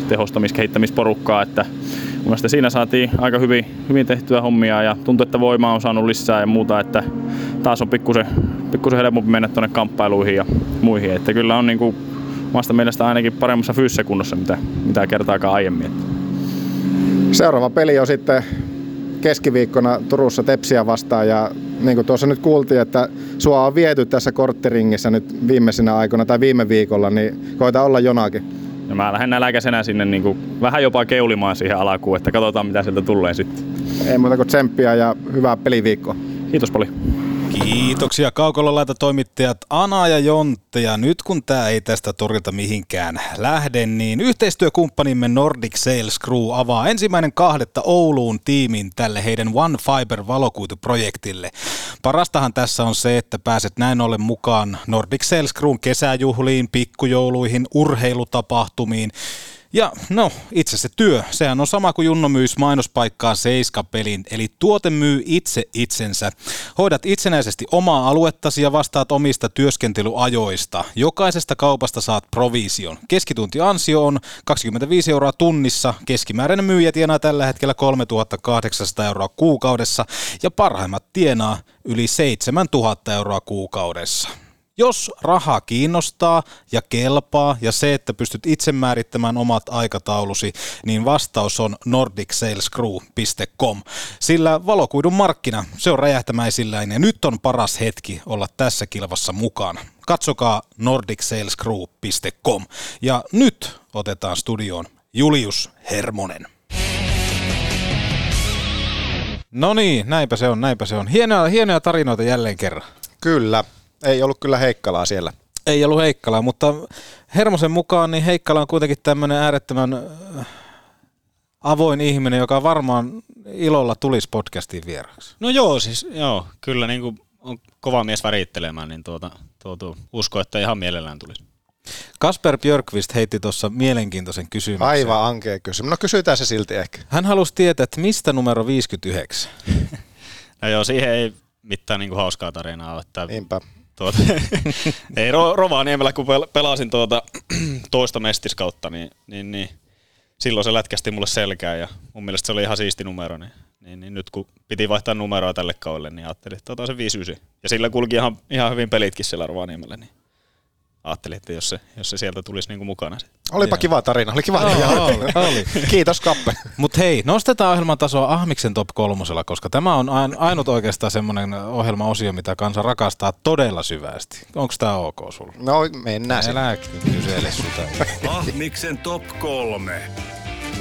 tehostamis- kehittämisporukkaa, että mun siinä saatiin aika hyvin, hyvin tehtyä hommia ja tuntuu, että voimaa on saanut lisää ja muuta, että taas on pikkusen, pikkusen helpompi mennä tuonne kamppailuihin ja muihin. Että kyllä on niinku, omasta mielestä ainakin paremmassa fyysisessä kunnossa, mitä, mitä kertaakaan aiemmin. Seuraava peli on sitten keskiviikkona Turussa Tepsiä vastaan ja niin kuin tuossa nyt kuultiin, että sua on viety tässä korttiringissä nyt viimeisinä aikoina tai viime viikolla, niin koita olla jonakin. Ja mä lähden näläkäisenä sinne niin kuin, vähän jopa keulimaan siihen alakuun, että katsotaan mitä sieltä tulee sitten. Ei muuta kuin tsemppiä ja hyvää peliviikkoa. Kiitos paljon. Kiitoksia kaukolollaita toimittajat Ana ja Jontte. Ja nyt kun tämä ei tästä torilta mihinkään lähde, niin yhteistyökumppanimme Nordic Sales Crew avaa ensimmäinen kahdetta Ouluun tiimin tälle heidän One Fiber valokuituprojektille. Parastahan tässä on se, että pääset näin ollen mukaan Nordic Sales Crewn kesäjuhliin, pikkujouluihin, urheilutapahtumiin ja no, itse se työ, sehän on sama kuin Junno myys mainospaikkaa Seiska-pelin, eli tuote myy itse itsensä. Hoidat itsenäisesti omaa aluettasi ja vastaat omista työskentelyajoista. Jokaisesta kaupasta saat provision. Keskituntiansio on 25 euroa tunnissa, keskimääräinen myyjä tienaa tällä hetkellä 3800 euroa kuukaudessa ja parhaimmat tienaa yli 7000 euroa kuukaudessa. Jos raha kiinnostaa ja kelpaa ja se, että pystyt itse määrittämään omat aikataulusi, niin vastaus on nordicsalescrew.com. Sillä valokuidun markkina, se on räjähtämäisillään ja nyt on paras hetki olla tässä kilvassa mukana. Katsokaa nordicsalescrew.com. Ja nyt otetaan studioon Julius Hermonen. No niin, näinpä se on, näinpä se on. Hienoja, hienoja tarinoita jälleen kerran. Kyllä. Ei ollut kyllä Heikkalaa siellä. Ei ollut Heikkalaa, mutta Hermosen mukaan niin Heikkala on kuitenkin tämmöinen äärettömän äh, avoin ihminen, joka varmaan ilolla tulisi podcastiin vieraksi. No joo, siis joo, kyllä niin kuin on kova mies värittelemään, niin tuota, tuota, usko, että ihan mielellään tulisi. Kasper Björkvist heitti tuossa mielenkiintoisen kysymyksen. Aivan ankea kysymys. No kysytään se silti ehkä. Hän halusi tietää, että mistä numero 59? no joo, siihen ei mitään niin kuin hauskaa tarinaa ole. Että Niinpä. Tuota, ei Ro- Rovaniemellä, kun pel- pelasin tuota, toista mestiskautta, niin, niin, niin, silloin se lätkästi mulle selkää ja mun mielestä se oli ihan siisti numero. Niin, niin, niin nyt kun piti vaihtaa numeroa tälle kaudelle, niin ajattelin, että otan se 59. Ja sillä kulki ihan, ihan hyvin pelitkin siellä Rovaniemellä, niin ajattelin, että jos se, jos se sieltä tulisi niin kuin mukana. Olipa kiva tarina, oli kiva. Joo, oli, oli. Kiitos Kappe. Mutta hei, nostetaan ohjelman tasoa Ahmiksen top kolmosella, koska tämä on ainut oikeastaan semmoinen ohjelmaosio, mitä kansa rakastaa todella syvästi. Onko tämä ok sulla? No mennään Älä kysele sitä. Ahmiksen top kolme.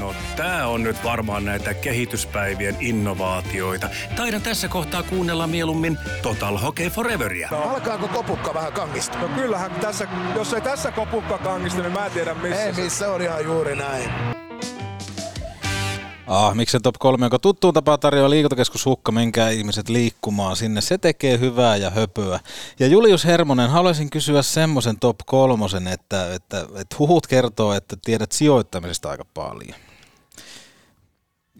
No tää on nyt varmaan näitä kehityspäivien innovaatioita. Taidan tässä kohtaa kuunnella mieluummin Total Hockey Foreveria. No, alkaako kopukka vähän kangista? No kyllähän tässä, jos ei tässä kopukka kangista, niin mä en tiedä missä. Ei missä, on ihan juuri näin. Ah, miksi top 3, jonka tuttuun tapaa tarjoaa liikuntakeskus Hukka, menkää ihmiset liikkumaan sinne. Se tekee hyvää ja höpöä. Ja Julius Hermonen, haluaisin kysyä semmoisen top kolmosen, että, että, että huhut kertoo, että tiedät sijoittamisesta aika paljon.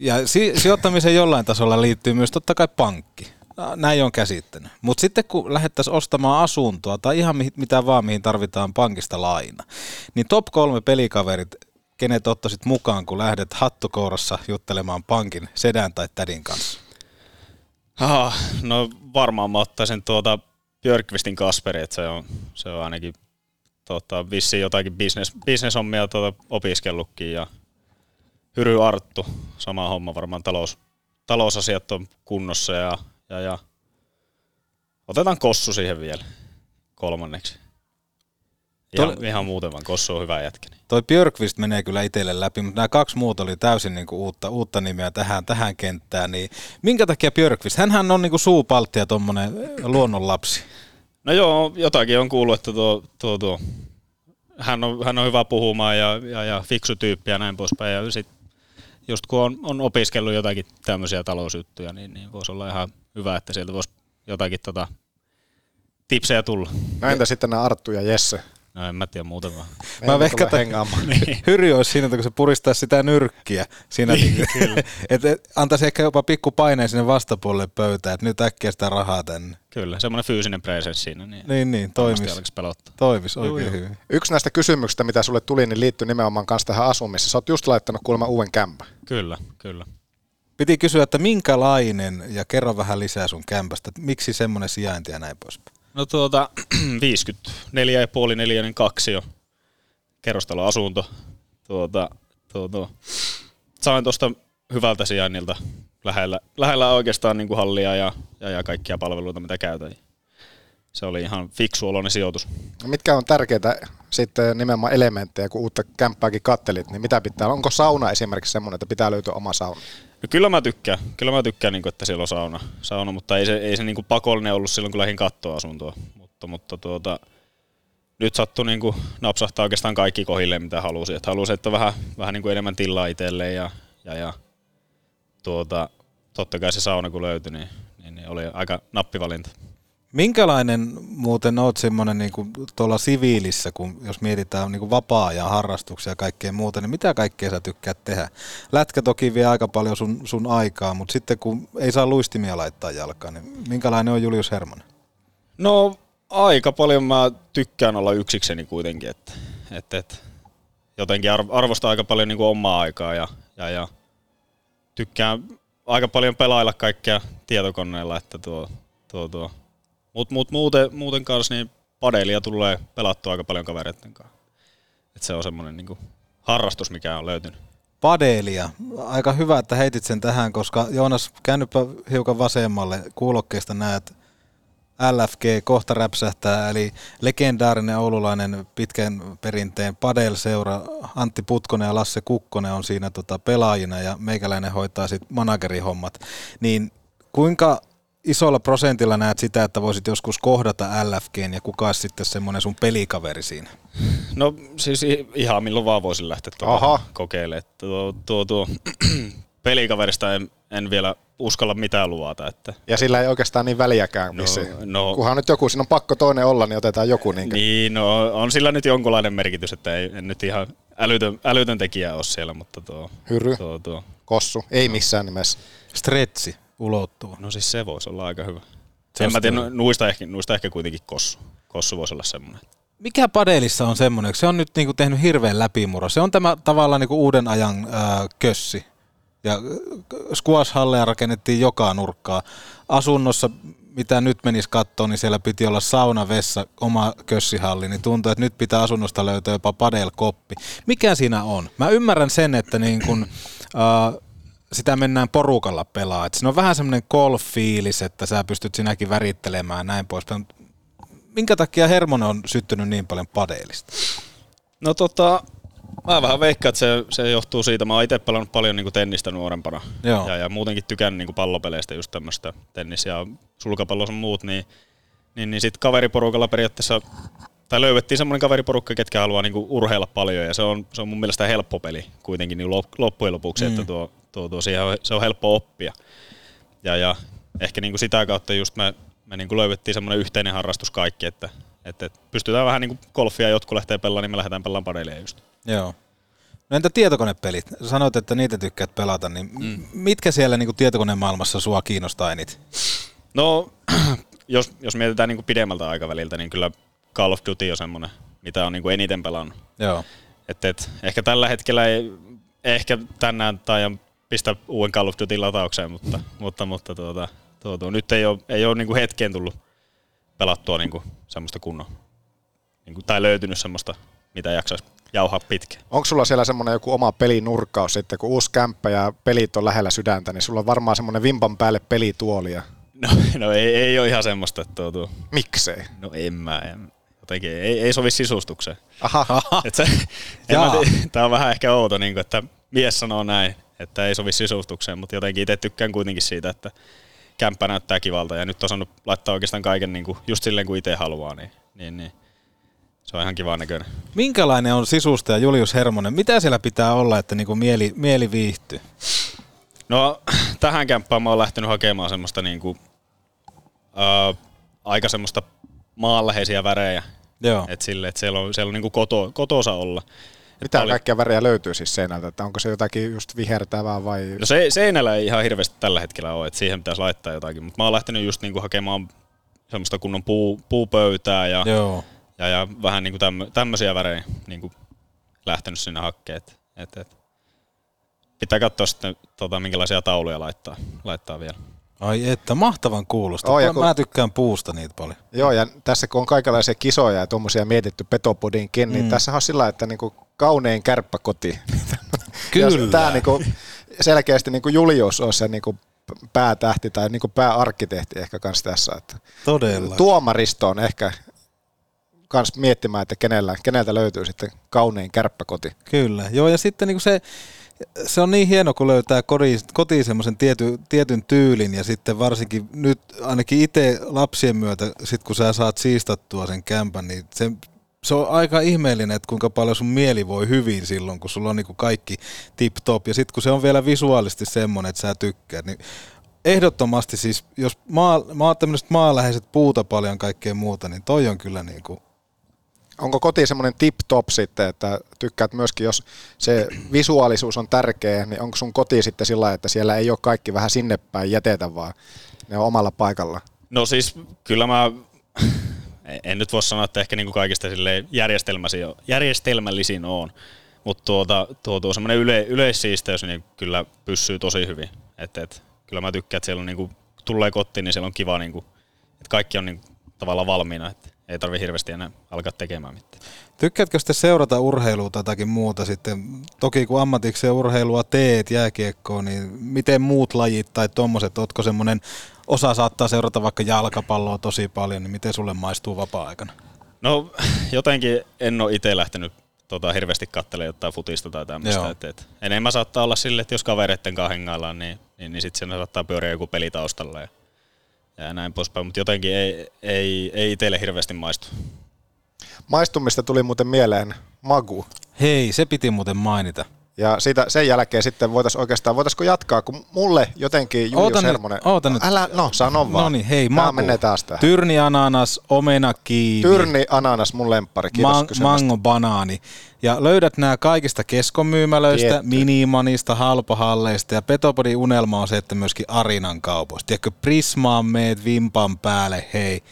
Ja si- sijoittamiseen jollain tasolla liittyy myös totta kai pankki. Näin on käsittänyt. Mutta sitten kun lähdettäisiin ostamaan asuntoa tai ihan mitä vaan, mihin tarvitaan pankista laina, niin top kolme pelikaverit, kenet ottaisit mukaan, kun lähdet hattukourassa juttelemaan pankin sedän tai tädin kanssa? Ah, no varmaan mä ottaisin tuota Björkvistin Kasperi, että se on, se on ainakin tota, vissiin jotakin business, business-hommia tuota, opiskellutkin ja Hyry Arttu, sama homma varmaan talous, talousasiat on kunnossa ja, ja, ja otetaan Kossu siihen vielä kolmanneksi. Ihan, Tol... ihan muuten vaan, Kossu on hyvä jätkä. Niin. Toi Björkvist menee kyllä itselle läpi, mutta nämä kaksi muuta oli täysin niinku uutta, uutta nimeä tähän, tähän kenttään. Niin minkä takia Björkvist? Hänhän on niinku suupaltti ja tuommoinen luonnonlapsi. No joo, jotakin on kuullut, että tuo, tuo, tuo. Hän, on, hän on hyvä puhumaan ja, ja, ja fiksu tyyppi ja näin poispäin. Ja sit just kun on, on opiskellut jotakin tämmöisiä talousjuttuja, niin, niin voisi olla ihan hyvä, että sieltä voisi jotakin tota, tipsejä tulla. No entä sitten nämä Arttu ja Jesse? No en mä tiedä muuta vaan. Mä veikkaan, että Hyry olisi siinä, kun se puristaa sitä nyrkkiä. Siinä, niin, että et, antaisi ehkä jopa pikku paineen sinne vastapuolelle pöytään, että nyt äkkiä sitä rahaa tänne. Kyllä, semmoinen fyysinen presence siinä. Niin, niin, niin toimis, toimis oikein joo, hyvin. Yksi näistä kysymyksistä, mitä sulle tuli, niin liittyy nimenomaan kanssa tähän asumiseen. Sä oot just laittanut kuulemma uuden kämpän. Kyllä, kyllä. Piti kysyä, että minkälainen, ja kerro vähän lisää sun kämpästä, että miksi semmoinen sijainti ja näin poispäin. No tuota, 54 ja puoli neljänen kaksi jo kerrostaloasunto. Tuota, tuota, sain tuosta hyvältä sijainnilta lähellä, lähellä oikeastaan niin kuin hallia ja, ja, ja, kaikkia palveluita, mitä käytän. Se oli ihan fiksu oloinen sijoitus. No mitkä on tärkeitä sitten nimenomaan elementtejä, kun uutta kämppääkin kattelit, niin mitä pitää Onko sauna esimerkiksi semmoinen, että pitää löytyä oma sauna? No kyllä mä tykkään. Kyllä mä tykkään, niin kuin, että siellä on sauna, sauna mutta ei se, ei se niin kuin pakollinen ollut silloin, kun lähdin kattoa asuntoa. Mutta, mutta tuota, nyt sattui niin kuin napsahtaa oikeastaan kaikki kohille, mitä halusi. Että halusi, että vähän, vähän niin kuin enemmän tilaa itselleen ja, ja, ja tuota, totta kai se sauna kun löytyi, niin, niin, niin oli aika nappivalinta. Minkälainen muuten oot semmoinen niin tuolla siviilissä, kun jos mietitään niin kuin vapaa-ajan harrastuksia ja kaikkea muuta, niin mitä kaikkea sä tykkäät tehdä? Lätkä toki vie aika paljon sun, sun aikaa, mutta sitten kun ei saa luistimia laittaa jalkaan, niin minkälainen on Julius Hermonen? No aika paljon mä tykkään olla yksikseni kuitenkin, että, että, että jotenkin arvostaa aika paljon niin kuin omaa aikaa ja, ja, ja tykkään aika paljon pelailla kaikkea tietokoneella, että tuo, tuo, tuo. Mut, mut muuten, muuten kanssa niin padelia tulee pelattua aika paljon kavereiden kanssa. Et se on semmoinen niin harrastus, mikä on löytynyt. Padelia. Aika hyvä, että heitit sen tähän, koska Joonas, käännypä hiukan vasemmalle. Kuulokkeesta näet LFG kohta räpsähtää, eli legendaarinen oululainen pitkän perinteen Padel-seura Antti Putkonen ja Lasse Kukkonen on siinä tota pelaajina ja meikäläinen hoitaa sitten managerihommat. Niin kuinka isolla prosentilla näet sitä, että voisit joskus kohdata LFGn ja kuka olisi sitten semmoinen sun pelikaveri siinä? No siis ihan milloin vaan voisin lähteä tuohon kokeilemaan. Tuo, tuo, tuo pelikaverista en, en vielä uskalla mitään luvata. Että. Ja sillä ei oikeastaan niin väliäkään, missä. No, no, kunhan nyt joku, siinä on pakko toinen olla, niin otetaan joku. Niin, niin no, on sillä nyt jonkunlainen merkitys, että ei en nyt ihan älytön, älytön tekijä ole siellä, mutta tuo... Hyry, tuo, tuo. kossu, ei missään nimessä. Stretsi, ulottuva. No siis se voisi olla aika hyvä. Se en mä tiedä, nuista ehkä, nuista ehkä kuitenkin kossu. Kossu voisi olla semmoinen. Mikä padelissa on semmoinen? Se on nyt niinku tehnyt hirveän läpimuro. Se on tämä tavallaan niinku uuden ajan ää, kössi. Ja squash-halleja rakennettiin joka nurkkaa. Asunnossa, mitä nyt menisi katsoa, niin siellä piti olla sauna, vessa, oma kössihalli, niin tuntuu, että nyt pitää asunnosta löytää jopa padelkoppi. Mikä siinä on? Mä ymmärrän sen, että niin kun, äh, sitä mennään porukalla pelaa. Et siinä on vähän semmoinen golf-fiilis, että sä pystyt sinäkin värittelemään näin poispäin. Minkä takia Hermonen on syttynyt niin paljon padelista? No tota, Mä vähän veikkaan, että se, se johtuu siitä. Mä oon itse pelannut paljon niin kuin tennistä nuorempana. Joo. Ja, ja muutenkin tykännyt niin kuin pallopeleistä just tämmöistä tennis- ja sulkapallo ja muut, niin, niin, niin sitten kaveriporukalla periaatteessa, tai löydettiin semmoinen kaveriporukka, ketkä haluaa niin kuin urheilla paljon, ja se on, se on mun mielestä helppo peli kuitenkin niin loppujen lopuksi, mm. että tuo, tuo siihen on, se on helppo oppia. Ja, ja ehkä niin kuin sitä kautta just me, me niin kuin löydettiin semmoinen yhteinen harrastus kaikki, että, että, pystytään vähän niin kuin golfia jotkut lähtee pelaamaan, niin me lähdetään pelaamaan padelia just. Joo. No entä tietokonepelit? Sanoit, että niitä tykkäät pelata, niin mm. mitkä siellä niin tietokonemaailmassa sua kiinnostaa eniten? No, jos, jos mietitään niin pidemmältä aikaväliltä, niin kyllä Call of Duty on semmoinen, mitä on niin eniten pelannut. Joo. Et, et, ehkä tällä hetkellä ei, ehkä tänään tai pistä uuden Call of Duty lataukseen, mutta, mutta, mutta tuota, tuota, nyt ei ole, ei ole niin hetkeen tullut pelattua niin semmoista kunnon, niin kuin, tai löytynyt semmoista, mitä jaksaisi jauhaa pitkä. Onko sulla siellä semmoinen joku oma pelinurkkaus sitten, kun uusi kämppä ja pelit on lähellä sydäntä, niin sulla on varmaan semmoinen vimpan päälle pelituolia. No, no ei, ei ole ihan semmoista. Että tuo, tuo. Miksei? No en mä. En. Jotenkin ei, ei sovi sisustukseen. Aha. Et se, Tämä on vähän ehkä outo, niin kuin, että mies sanoo näin, että ei sovi sisustukseen, mutta jotenkin itse tykkään kuitenkin siitä, että kämppä näyttää kivalta ja nyt on saanut laittaa oikeastaan kaiken niin kuin, just silleen kuin itse haluaa, niin, niin, niin se on ihan kiva näköinen. Minkälainen on sisustaja Julius Hermonen? Mitä siellä pitää olla, että niinku mieli, mieli viihtyy? No tähän kämppään mä oon lähtenyt hakemaan semmoista niinku, ää, aika semmoista maanläheisiä värejä. Joo. Et sille, et siellä on, siellä on niinku koto, kotosa olla. Mitä oli... kaikkia värejä löytyy siis seinältä? Että onko se jotakin just vihertävää vai? No se, seinällä ei ihan hirveästi tällä hetkellä ole, että siihen pitäisi laittaa jotakin. Mutta mä oon lähtenyt just niinku hakemaan semmoista kunnon puu, puupöytää ja Joo ja, ja vähän niin kuin tämmöisiä värejä niin kuin lähtenyt sinne hakkeen. Et, et, pitää katsoa sitten, tota, minkälaisia tauluja laittaa, laittaa vielä. Ai että, mahtavan kuulosta. Oh, ja kun- Mä tykkään puusta niitä paljon. Joo, ja tässä kun on kaikenlaisia kisoja ja tuommoisia mietitty petopodinkin, niin Mm. tässä on sillä, että niinku kaunein kärppäkoti. Kyllä. Tämä niinku selkeästi niinku Julius on se niinku päätähti tai niinku pääarkkitehti ehkä kans tässä. Että Todella. Tuomaristo on ehkä kans miettimään, että kenellä, keneltä löytyy sitten kaunein kärppäkoti. Kyllä, joo ja sitten niin se, se on niin hieno, kun löytää kotiin, semmoisen tiety, tietyn tyylin ja sitten varsinkin nyt ainakin itse lapsien myötä, sit kun sä saat siistattua sen kämpän, niin se, se on aika ihmeellinen, että kuinka paljon sun mieli voi hyvin silloin, kun sulla on niin kaikki tip-top. Ja sitten kun se on vielä visuaalisesti semmoinen, että sä tykkäät, niin ehdottomasti siis, jos maa, maa, tämmöiset maaläheiset puuta paljon kaikkea muuta, niin toi on kyllä niin kuin Onko koti semmoinen tip-top sitten, että tykkäät myöskin, jos se visuaalisuus on tärkeä, niin onko sun koti sitten sillä että siellä ei ole kaikki vähän sinne päin jätetä, vaan ne on omalla paikalla? No siis kyllä mä, en nyt voi sanoa, että ehkä niinku kaikista silleen järjestelmäsi- järjestelmällisin on, mutta tuota, tuo, tuo semmoinen yle, yleissiisteys niin kyllä pysyy tosi hyvin. Et, et, kyllä mä tykkään, että siellä on niinku, kun tulee kotiin, niin siellä on kiva, niinku, että kaikki on niinku, tavallaan valmiina, että ei tarvi hirveästi enää alkaa tekemään mitään. Tykkäätkö sitten seurata urheilua tai jotakin muuta sitten? Toki kun ammatikseen urheilua teet, jääkiekkoa, niin miten muut lajit tai tommoset, ootko semmoinen, osa saattaa seurata vaikka jalkapalloa tosi paljon, niin miten sulle maistuu vapaa-aikana? No jotenkin en ole itse lähtenyt tota, hirveästi katselemaan jotain futista tai tämmöistä. Et, et, enemmän saattaa olla sille, että jos kavereitten kanssa hengaillaan, niin, niin, niin sitten siinä saattaa pyöriä joku peli taustalla ja, ja näin poispäin. Mutta jotenkin ei, ei, ei itselle hirveästi maistu. Maistumista tuli muuten mieleen magu. Hei, se piti muuten mainita. Ja siitä, sen jälkeen sitten voitaisiin oikeastaan, voitaisiko jatkaa, kun mulle jotenkin Julius Oota nyt, Hermonen... oota nyt. Älä, no sano vaan. No niin, hei, Tää maku. menee taas tähän. Tyrni, ananas, omena, kiivi. Tyrni, ananas, mun lemppari. Kiitos Man- kysymästä. mango, banaani. Ja löydät nämä kaikista keskomyymälöistä, Tietty. minimanista, halpahalleista ja Petopodin unelma on se, että myöskin Arinan kaupoista. Tiedätkö, Prismaan meet vimpan päälle, hei,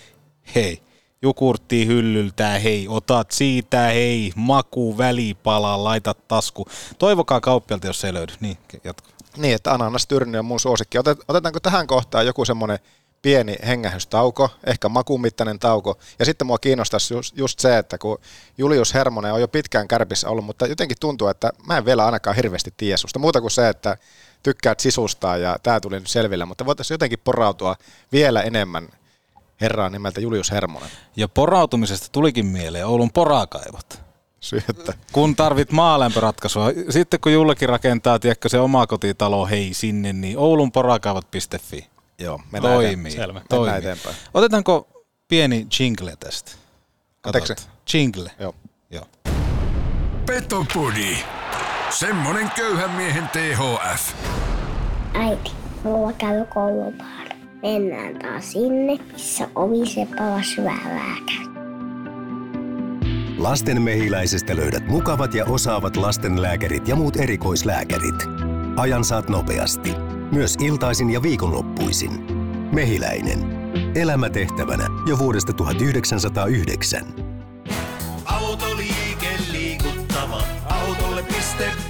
hei. Jukurttia hyllyltä, hei, otat siitä, hei, maku, välipala, laitat tasku. Toivokaa kauppialta, jos se ei löydy. Niin, jatka. Niin, että ananas tyrni on mun suosikki. Otet, otetaanko tähän kohtaan joku semmoinen pieni hengähystauko, ehkä makumittainen tauko. Ja sitten mua kiinnostaisi just, just se, että kun Julius Hermonen on jo pitkään kärpissä ollut, mutta jotenkin tuntuu, että mä en vielä ainakaan hirveästi tiedä susta. Muuta kuin se, että tykkäät sisustaa ja tämä tuli nyt selville, mutta voitaisiin jotenkin porautua vielä enemmän herraa nimeltä Julius Hermonen. Ja porautumisesta tulikin mieleen Oulun porakaivot. Syöttä. Kun tarvit maalämpöratkaisua, sitten kun Jullekin rakentaa, tiedätkö, se oma kotitalo, hei sinne, niin oulunporakaivot.fi. Joo, mennään toimii. eteenpäin. Selvä. toimii. Mennään eteenpäin. Otetaanko pieni jingle tästä? Anteeksi? Katsotaan. Jingle. Joo. Joo. Petopodi. Semmonen köyhän miehen THF. Äiti, mulla käy koulupaara. Mennään taas sinne, missä oviseppala syvää käy. Lasten mehiläisestä löydät mukavat ja osaavat lastenlääkärit ja muut erikoislääkärit. Ajan saat nopeasti. Myös iltaisin ja viikonloppuisin. Mehiläinen. Elämä tehtävänä jo vuodesta 1909. Autoliike liikuttava. Autolle.com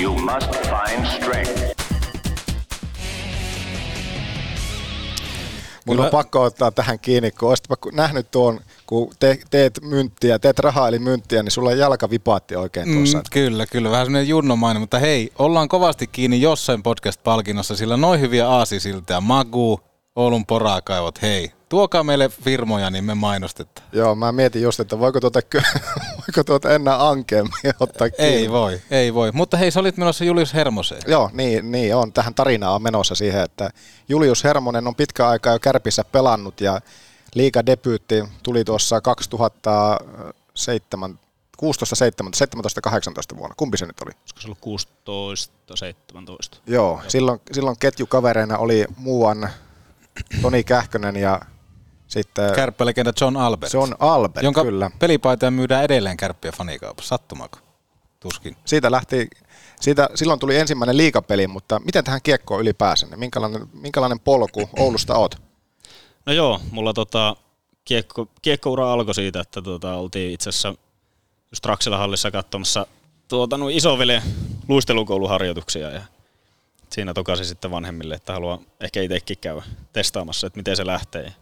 you must find strength? Mun on pakko ottaa tähän kiinni, kun olisipa nähnyt tuon, kun te, teet mynttiä, teet rahaa eli mynttiä, niin sulla jalka vipaatti oikein tuossa. Mm, kyllä, kyllä. Vähän semmoinen junnomainen, mutta hei, ollaan kovasti kiinni jossain podcast-palkinnossa, sillä noin hyviä aasisiltoja, Magu, Oulun porakaivot, hei, tuokaa meille firmoja, niin me mainostetaan. Joo, mä mietin just, että voiko tuota, voiko tuota enää ankeammin ottaa kiinni. Ei voi, ei voi. Mutta hei, sä olit menossa Julius Hermoseen. Joo, niin, niin on. Tähän tarinaan on menossa siihen, että Julius Hermonen on pitkä aikaa jo Kärpissä pelannut ja liiga debyytti tuli tuossa 2007 16, 17, 17, 18 vuonna. Kumpi se nyt oli? Olisiko se ollut 16, 17? Joo, silloin, silloin ketjukavereina oli muuan Toni Kähkönen ja sitten... Kärppälegenda John Albert. John Albert, jonka kyllä. pelipaitoja myydään edelleen kärppiä fanikaupassa. Sattumako? Tuskin. Siitä lähti, siitä, silloin tuli ensimmäinen liikapeli, mutta miten tähän kiekkoon ylipäänsä? Niin Minkälainen, minkälainen polku Oulusta oot? No joo, mulla tota, kiekko, kiekkoura alkoi siitä, että tota, oltiin itse asiassa just Raksila hallissa katsomassa tuota, no isoveljen luistelukouluharjoituksia ja siinä tokasi sitten vanhemmille, että haluaa ehkä itsekin käydä testaamassa, että miten se lähtee.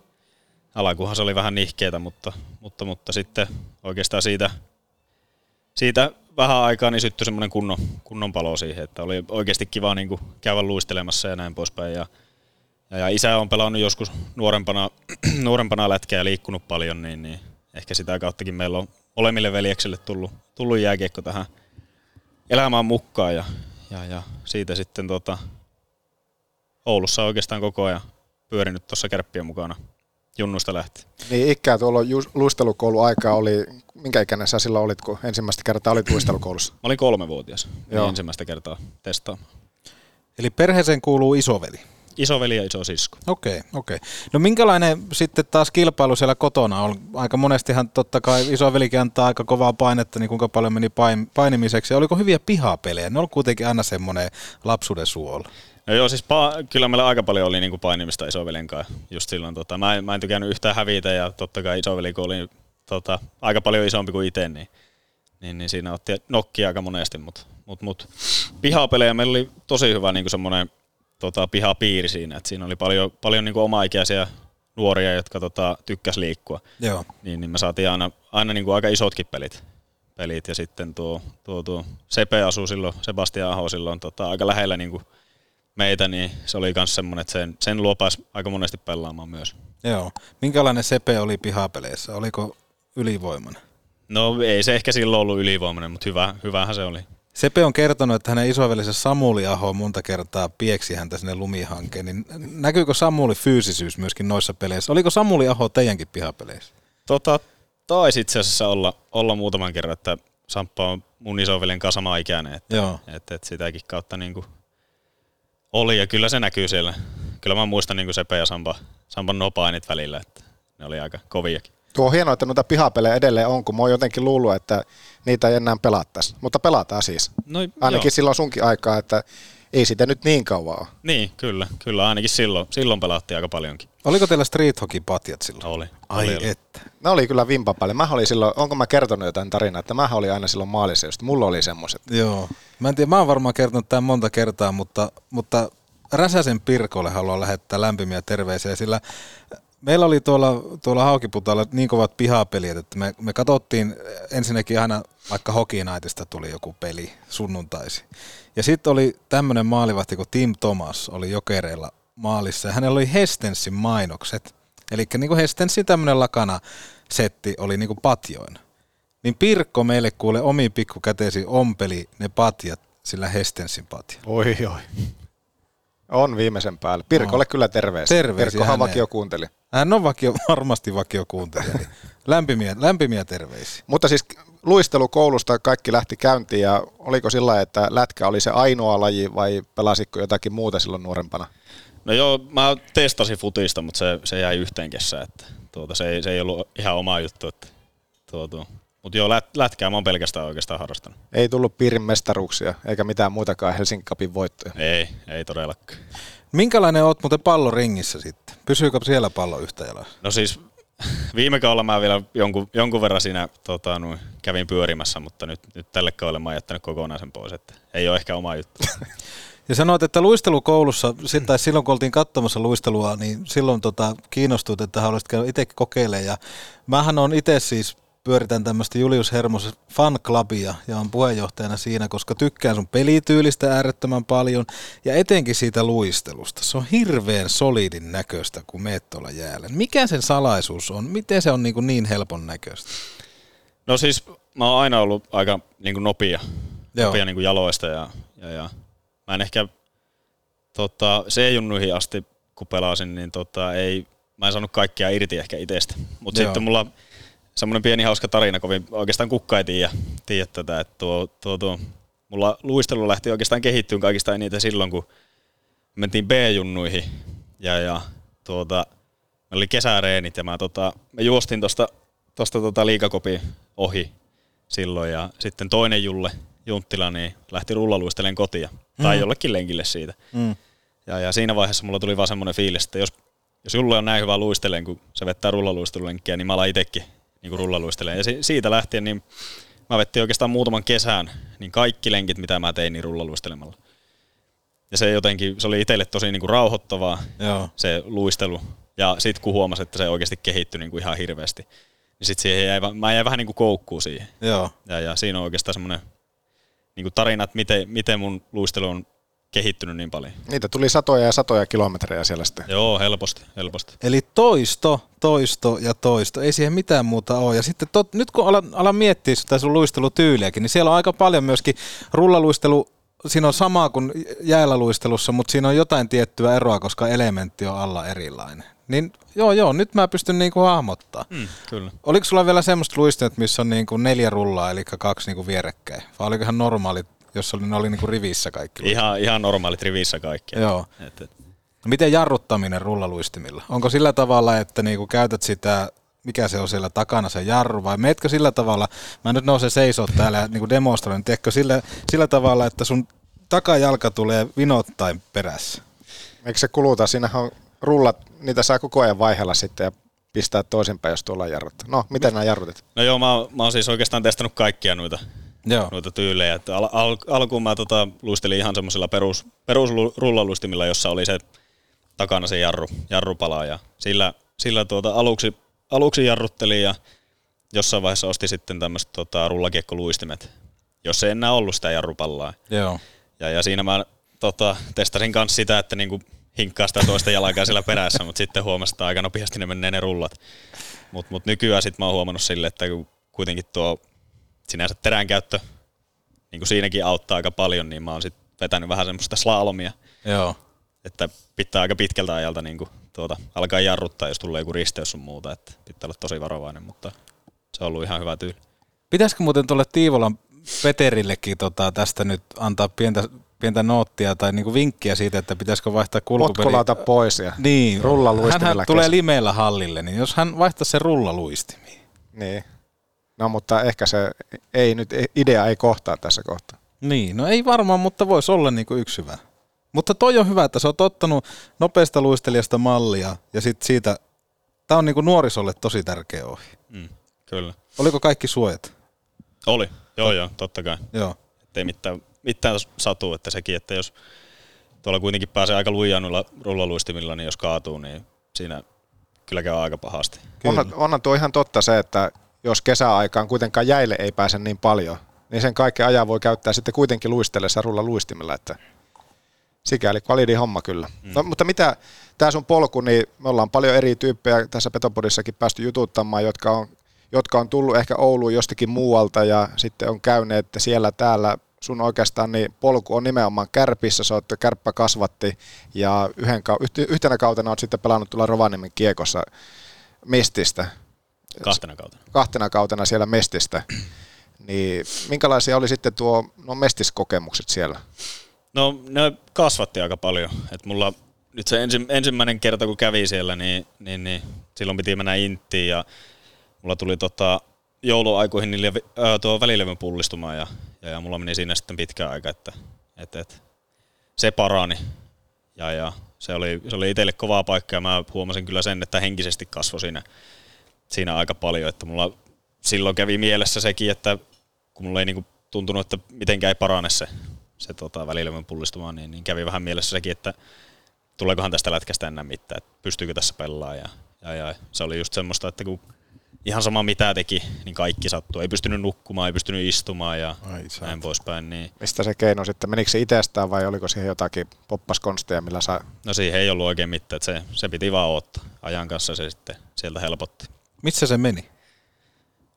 Ja Alkuhan se oli vähän nihkeetä, mutta, mutta, mutta sitten oikeastaan siitä, siitä vähän aikaa niin syttyi semmoinen kunnon, kunnon palo siihen, että oli oikeasti kiva niin kuin käydä luistelemassa ja näin poispäin. Ja, ja, ja isä on pelannut joskus nuorempana, nuorempana lätkää ja liikkunut paljon, niin, niin ehkä sitä kauttakin meillä on molemmille veljeksille tullut, tullut jääkiekko tähän elämään mukaan ja, ja, ja siitä sitten tota, Oulussa oikeastaan koko ajan pyörinyt tuossa kärppien mukana junnusta lähtien. Niin ikää tuolla luistelukouluaikaa oli, minkä ikäinen sä silloin olit, kun ensimmäistä kertaa olit luistelukoulussa? Mä olin kolmevuotias niin Joo. ensimmäistä kertaa testaamaan. Eli perheeseen kuuluu isoveli. Isoveli ja iso sisko. Okei, okei. No minkälainen sitten taas kilpailu siellä kotona on? Aika monestihan totta kai isovelikin antaa aika kovaa painetta, niin kuinka paljon meni pain, painimiseksi. Oliko hyviä pihapelejä? Ne on kuitenkin aina semmoinen lapsuuden suola. No joo, siis pa- kyllä meillä aika paljon oli niinku painimista isoveljen kanssa just silloin. Tota, mä, en, mä en tykännyt yhtään hävitä ja totta kai isoveli, kun oli tota, aika paljon isompi kuin itse, niin, niin, niin siinä otti nokkia aika monesti, mutta mut, mut, pihapelejä meillä oli tosi hyvä niinku semmoinen tota, pihapiiri siinä, että siinä oli paljon, paljon niinku omaikäisiä nuoria, jotka tota, tykkäs liikkua. Joo. Niin, niin me saatiin aina, aina niinku aika isotkin pelit. pelit. Ja sitten tuo, tuo, tuo Sepe asui silloin, Sebastian Aho silloin tota, aika lähellä niinku meitä, niin se oli myös semmoinen, että sen, sen luo pääsi aika monesti pelaamaan myös. Joo. Minkälainen Sepe oli pihapeleissä? Oliko ylivoimainen? No ei se ehkä silloin ollut ylivoimainen, mutta hyvä, hyvähän se oli. Sepe on kertonut, että hänen isovelisensä Samuli Aho monta kertaa pieksi häntä sinne lumihankeen. Niin näkyykö Samuli fyysisyys myöskin noissa peleissä? Oliko Samuli Aho teidänkin pihapeleissä? Tota, taisi itse asiassa olla, olla muutaman kerran, että Samppa on mun isoveljen kanssa sama ikäinen, että, Joo. että, että sitäkin kautta niin kuin oli ja kyllä se näkyy siellä. Kyllä mä muistan niin kuin Sepe ja Sampa, Sampan nopainit välillä, että ne oli aika koviakin. Tuo on hienoa, että noita pihapelejä edelleen on, kun mä oon jotenkin luullut, että niitä ei enää pelattaisi. Mutta pelataan siis. No, Ainakin joo. silloin sunkin aikaa, että ei sitä nyt niin kauan ole. Niin, kyllä, kyllä ainakin silloin, silloin pelattiin aika paljonkin. Oliko teillä street hockey patjat silloin? Oli. Ai oli, että. Ne oli kyllä vimpa päälle. Mä olin silloin, onko mä kertonut jotain tarinaa, että mä olin aina silloin maalissa, just mulla oli semmoiset. Joo. Mä en tiedä, mä oon varmaan kertonut tämän monta kertaa, mutta, mutta Räsäsen Pirkolle haluan lähettää lämpimiä terveisiä, sillä meillä oli tuolla, tuolla Haukiputalla niin kovat pihapelit, että me, me katsottiin ensinnäkin aina, vaikka Hockey Nightista tuli joku peli sunnuntaisi. Ja sitten oli tämmöinen maalivahti kuin Tim Thomas, oli jokereilla maalissa, ja hänellä oli Hestensin mainokset. Eli niin kuin Hestensin tämmöinen lakana setti oli niin kuin patjoina. Niin Pirkko meille kuule omiin pikkukäteisiin ompeli ne patjat sillä Hestensin patja. Oi, oi. On viimeisen päälle. Pirkolle No. kyllä terveisiä. Terveisiä Pirkkohan vakio kuunteli. Hän on vakio, varmasti vakio kuuntelija. Niin lämpimiä, lämpimiä terveisiä. Mutta siis luistelukoulusta kaikki lähti käyntiin ja oliko sillä että lätkä oli se ainoa laji vai pelasitko jotakin muuta silloin nuorempana? No joo, mä testasin futista, mutta se, se jäi yhteen kesään, että tuota, se, ei, se ei ollut ihan oma juttu. Että, tuota, mutta joo, lät, lätkää mä oon pelkästään oikeastaan harrastanut. Ei tullut piirin mestaruuksia eikä mitään muitakaan Helsingin Cupin voittoja. Ei, ei todellakaan. Minkälainen oot muuten palloringissä sitten? Pysyykö siellä pallo yhtä jalaa? No siis viime kaudella mä vielä jonkun, jonkun verran siinä tota, noin, kävin pyörimässä, mutta nyt, nyt tälle kaudelle mä oon jättänyt kokonaan sen pois, että ei ole ehkä oma juttu. Ja sanoit, että luistelukoulussa, tai silloin kun oltiin katsomassa luistelua, niin silloin tota, kiinnostuit, että haluaisit käydä itsekin kokeilemaan. Ja mähän on itse siis pyöritän tämmöistä Julius Hermos fan clubia ja on puheenjohtajana siinä, koska tykkään sun pelityylistä äärettömän paljon ja etenkin siitä luistelusta. Se on hirveän solidin näköistä, kun meet tuolla jäällä. Mikä sen salaisuus on? Miten se on niin, kuin niin helpon näköistä? No siis mä oon aina ollut aika niin kuin nopea, Joo. nopea niin kuin jaloista ja, ja, ja mä en ehkä tota, C-junnuihin asti, kun pelasin, niin tota, ei, mä en saanut kaikkia irti ehkä itsestä. Mutta sitten mulla semmoinen pieni hauska tarina, kovin oikeastaan kukka ei tiedä, tiedä tätä, että tuo, tuo, tuo, mulla luistelu lähti oikeastaan kehittyyn kaikista eniten silloin, kun mentiin B-junnuihin ja, ja tuota, meillä oli kesäreenit ja mä, tota, mä juostin tosta, tosta tota liikakopin ohi silloin ja sitten toinen Julle Junttila niin lähti rullaluistelemaan kotia tai Mm. jollekin lenkille siitä. Mm. Ja, ja siinä vaiheessa mulla tuli vaan semmoinen fiilis, että jos, jos Julle on näin hyvä luisteleen, kun se vettää rullaluistelulenkkiä, niin mä alan itsekin niin rullaluistelemaan. Ja si- siitä lähtien niin mä vettiin oikeastaan muutaman kesän, niin kaikki lenkit, mitä mä tein, niin rullaluistelemalla. Ja se jotenkin, se oli itselle tosi niin kuin rauhoittavaa, Joo. se luistelu. Ja sitten kun huomasi, että se oikeasti kehittyi niin kuin ihan hirveästi, niin sitten siihen jäi, mä jäin vähän niin kuin koukkuun siihen. Joo. Ja, ja siinä on oikeastaan semmoinen niin kuin tarina, että miten, miten mun luistelu on kehittynyt niin paljon. Niitä tuli satoja ja satoja kilometrejä siellä sitten. Joo, helposti, helposti. Eli toisto, toisto ja toisto. Ei siihen mitään muuta ole. Ja sitten tot, nyt kun alan, alan miettiä sitä sun luistelutyyliäkin, niin siellä on aika paljon myöskin rullaluistelu. Siinä on sama kuin jäällä luistelussa, mutta siinä on jotain tiettyä eroa, koska elementti on alla erilainen. Niin joo, joo, nyt mä pystyn niinku hahmottaa. Mm, kyllä. Oliko sulla vielä semmoista luistelut, missä on niinku neljä rullaa, eli kaksi niinku vierekkäin? Vai oliko ihan normaali, jos oli, ne oli niinku rivissä kaikki? Ihan, ihan normaalit rivissä kaikki. Joo. Et, et, Miten jarruttaminen rullaluistimilla? Onko sillä tavalla, että niinku käytät sitä, mikä se on siellä takana se jarru, vai meetkö sillä tavalla, mä nyt nousen seisoo täällä ja niinku demonstroin, tiedätkö sillä, sillä tavalla, että sun takajalka tulee vinottain perässä? Eikö se kuluta? Siinähän on rullat, niitä saa koko ajan vaihella sitten ja pistää toisinpäin, jos tuolla jarrut. No, miten nämä jarrutit? No joo, mä, oon- mä oon siis oikeastaan testannut kaikkia noita, Joo. noita tyylejä. Että al, al, alkuun mä tota, luistelin ihan semmoisilla perus, perusrullaluistimilla, jossa oli se takana se jarru, jarrupala. Ja sillä, sillä tuota, aluksi, aluksi jarruttelin ja jossain vaiheessa osti sitten tämmöiset tota, rullakiekkoluistimet, jos ei enää ollut sitä jarrupallaa. Joo. Ja, ja siinä mä tota, testasin kanssa sitä, että niinku hinkkaa sitä toista jalkaa siellä perässä, mutta sitten huomasin, että aika nopeasti ne menee ne rullat. Mutta mut nykyään sitten mä oon huomannut sille, että kuitenkin tuo sinänsä teränkäyttö niin kuin siinäkin auttaa aika paljon, niin mä oon sitten vetänyt vähän semmoista slalomia, Joo. että pitää aika pitkältä ajalta niin kuin, tuota, alkaa jarruttaa, jos tulee joku risteys sun muuta, että pitää olla tosi varovainen, mutta se on ollut ihan hyvä tyyli. Pitäisikö muuten tuolle Tiivolan Peterillekin tota, tästä nyt antaa pientä, pientä noottia tai niinku vinkkiä siitä, että pitäisikö vaihtaa kulkupeli? Potkulauta pois ja niin, rullaluistimilla Hän tulee limeellä hallille, niin jos hän vaihtaisi sen rullaluistimiin. Niin. No mutta ehkä se ei nyt, idea ei kohtaa tässä kohtaa. Niin, no ei varmaan, mutta voisi olla niinku yksi hyvä. Mutta toi on hyvä, että sä oot ottanut nopeasta luistelijasta mallia ja sit siitä, tää on niinku nuorisolle tosi tärkeä ohi. Mm, kyllä. Oliko kaikki suojat? Oli, joo joo, totta kai. Joo. Ettei mitään, mitään satu, että sekin, että jos tuolla kuitenkin pääsee aika lujaan noilla rullaluistimilla, niin jos kaatuu, niin siinä kyllä käy aika pahasti. Onhan, onhan tuo ihan totta se, että jos kesäaikaan kuitenkaan jäille ei pääse niin paljon, niin sen kaiken ajan voi käyttää sitten kuitenkin luistellessa rulla luistimella, että sikäli validi homma kyllä. Mm. No, mutta mitä tämä sun polku, niin me ollaan paljon eri tyyppejä tässä Petopodissakin päästy jututtamaan, jotka on, jotka on tullut ehkä Ouluun jostakin muualta ja sitten on käyneet siellä täällä sun oikeastaan niin polku on nimenomaan Kärpissä, sä oot kärppä kasvatti ja yhden, yhtenä kautena oot sitten pelannut tuolla Rovaniemen kiekossa Mestistä. Kahtena kautena. Kahtena kautena siellä Mestistä. Niin minkälaisia oli sitten tuo no mestiskokemukset siellä? No ne kasvatti aika paljon. Et mulla nyt se ensi, ensimmäinen kerta kun kävi siellä, niin, niin, niin silloin piti mennä Inttiin ja mulla tuli tota, jouluaikoihin niille, ää, tuo välilevyn pullistumaan ja, ja, ja, mulla meni siinä sitten pitkä aika, että et, et, se parani. Ja, ja se oli, se oli itselle kovaa paikka ja mä huomasin kyllä sen, että henkisesti kasvoi siinä, siinä aika paljon, että mulla silloin kävi mielessä sekin, että kun mulla ei niinku tuntunut, että mitenkään ei parane se, se tota, välilevyn pullistumaan, niin, niin kävi vähän mielessä sekin, että tuleekohan tästä lätkästä enää mitään, että pystyykö tässä pelaamaan. Ja, ja, ja se oli just semmoista, että kun ihan sama mitä teki, niin kaikki sattuu. Ei pystynyt nukkumaan, ei pystynyt istumaan ja Ai, näin poispäin. Niin. Mistä se keino sitten? Menikö se itsestään vai oliko siihen jotakin poppaskonsteja, millä saa... No siihen ei ollut oikein mitään, että se, se piti vaan ottaa. Ajan kanssa se sitten sieltä helpotti. Missä se meni?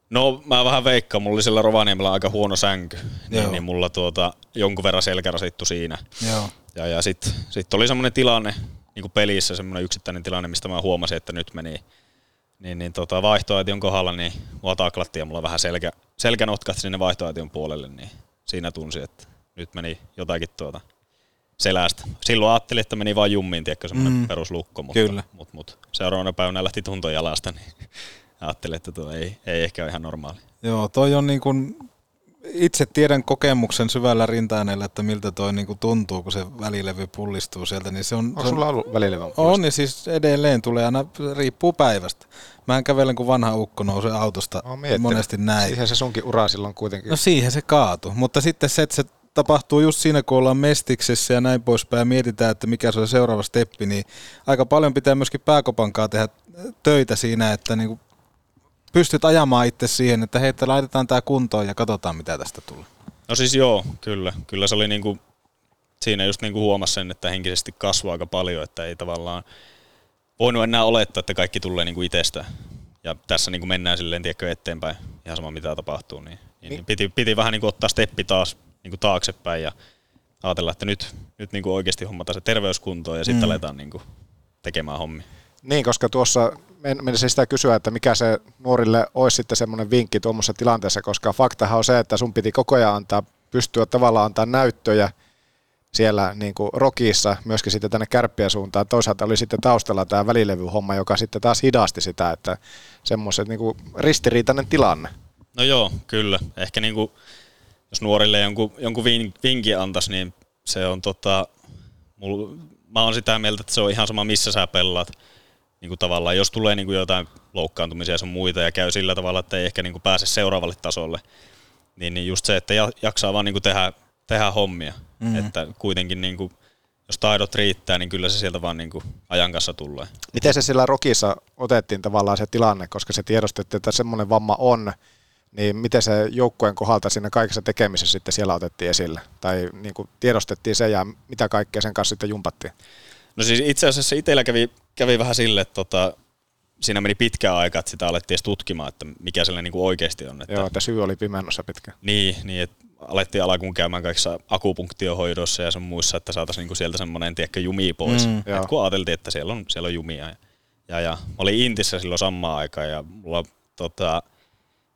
No mä vähän veikkaan, mulla oli sillä Rovaniemellä aika huono sänky, niin, niin mulla tuota, jonkun verran selkä rasittu siinä. Joo. Ja, ja sitten sit oli semmoinen tilanne niin kuin pelissä, semmoinen yksittäinen tilanne, mistä mä huomasin, että nyt meni, niin, niin tota, vaihtoaition kohdalla niin mua taklattiin ja mulla vähän selkä, selkä notkahti sinne vaihtoaition puolelle, niin siinä tunsi, että nyt meni jotakin tuota selästä. Silloin ajattelin, että meni vain jummiin, tiedätkö, semmoinen Mm. peruslukko, mutta, Kyllä. mutta, mutta seuraavana päivänä lähti tunto jalasta, niin ajattelin, että tuo ei, ei ehkä ole ihan normaali. Joo, toi on niin kuin, itse tiedän kokemuksen syvällä rintaäänellä, että miltä toi niin kuin tuntuu, kun se välilevy pullistuu sieltä. Niin se on, Onko sulla ollut välilevyn On, ja siis edelleen tulee aina, riippuu päivästä. Mä kävelen, kun vanha ukko nousee autosta monesti näin. Siihen se sunkin ura silloin kuitenkin. No siihen se kaatu, mutta sitten se, että se tapahtuu just siinä, kun ollaan mestiksessä ja näin poispäin ja mietitään, että mikä se on seuraava steppi, niin aika paljon pitää myöskin pääkopankaa tehdä töitä siinä, että niin pystyt ajamaan itse siihen, että hei, että laitetaan tämä kuntoon ja katsotaan, mitä tästä tulee. No siis joo, kyllä. Kyllä se oli niinku, siinä just niinku huomasi sen, että henkisesti kasvaa aika paljon, että ei tavallaan voinut enää olettaa, että kaikki tulee niinku itsestä. Ja tässä niinku mennään silleen, tiedätkö, eteenpäin, ihan sama mitä tapahtuu, niin, niin, niin piti, piti vähän niinku ottaa steppi taas niinku taaksepäin ja ajatella, että nyt, nyt niinku oikeasti hommataan se terveyskuntoon ja sitten Mm. aletaan niinku tekemään hommia. Niin, koska tuossa men- menisin sitä kysyä, että mikä se nuorille olisi sitten semmoinen vinkki tuommoisessa tilanteessa, koska faktahan on se, että sun piti koko ajan antaa, pystyä tavallaan antaa näyttöjä siellä niin kuin rokissa, myöskin sitten tänne kärppien suuntaan. Toisaalta oli sitten taustalla tämä välilevyhomma, joka sitten taas hidasti sitä, että semmoiset niin kuin ristiriitainen tilanne. No joo, kyllä. Ehkä niinku, jos nuorille jonkun, jonkun vin- vinkin antaisi, niin se on tota, mul, mä oon sitä mieltä, että se on ihan sama missä sä pelaat. Niin kuin tavallaan, jos tulee niin kuin jotain loukkaantumisia ja sun muita ja käy sillä tavalla, että ei ehkä niin kuin pääse seuraavalle tasolle, niin, niin just se, että ja- jaksaa vaan niin kuin tehdä, tehdä hommia. Mhm. Mm. Että kuitenkin niin kuin, jos taidot riittää, niin kyllä se sieltä vaan niin kuin ajan kanssa tulee. Miten se sillä rokissa otettiin tavallaan se tilanne, koska se tiedostettiin, että semmoinen vamma on, niin miten se joukkueen kohdalta siinä kaikessa tekemisessä sitten siellä otettiin esille? Tai niin kuin tiedostettiin se ja mitä kaikkea sen kanssa sitten jumpattiin? No siis itse asiassa itsellä kävi, kävi vähän sille, että tota, siinä meni pitkä aika, että sitä alettiin edes tutkimaan, että mikä sillä niin kuin oikeasti on. Että Joo, että syy oli pimennossa pitkä. Niin, niin että alettiin alkuun käymään kaikissa akupunktiohoidossa ja sun muissa, että saataisiin niinku sieltä semmoinen, tiedätkö, jumi pois. Mm, Mm, joo. Et kun ajateltiin, että siellä on, siellä on jumia. Ja, ja, ja mä olin Intissä silloin samaan aikaan ja mulla tota,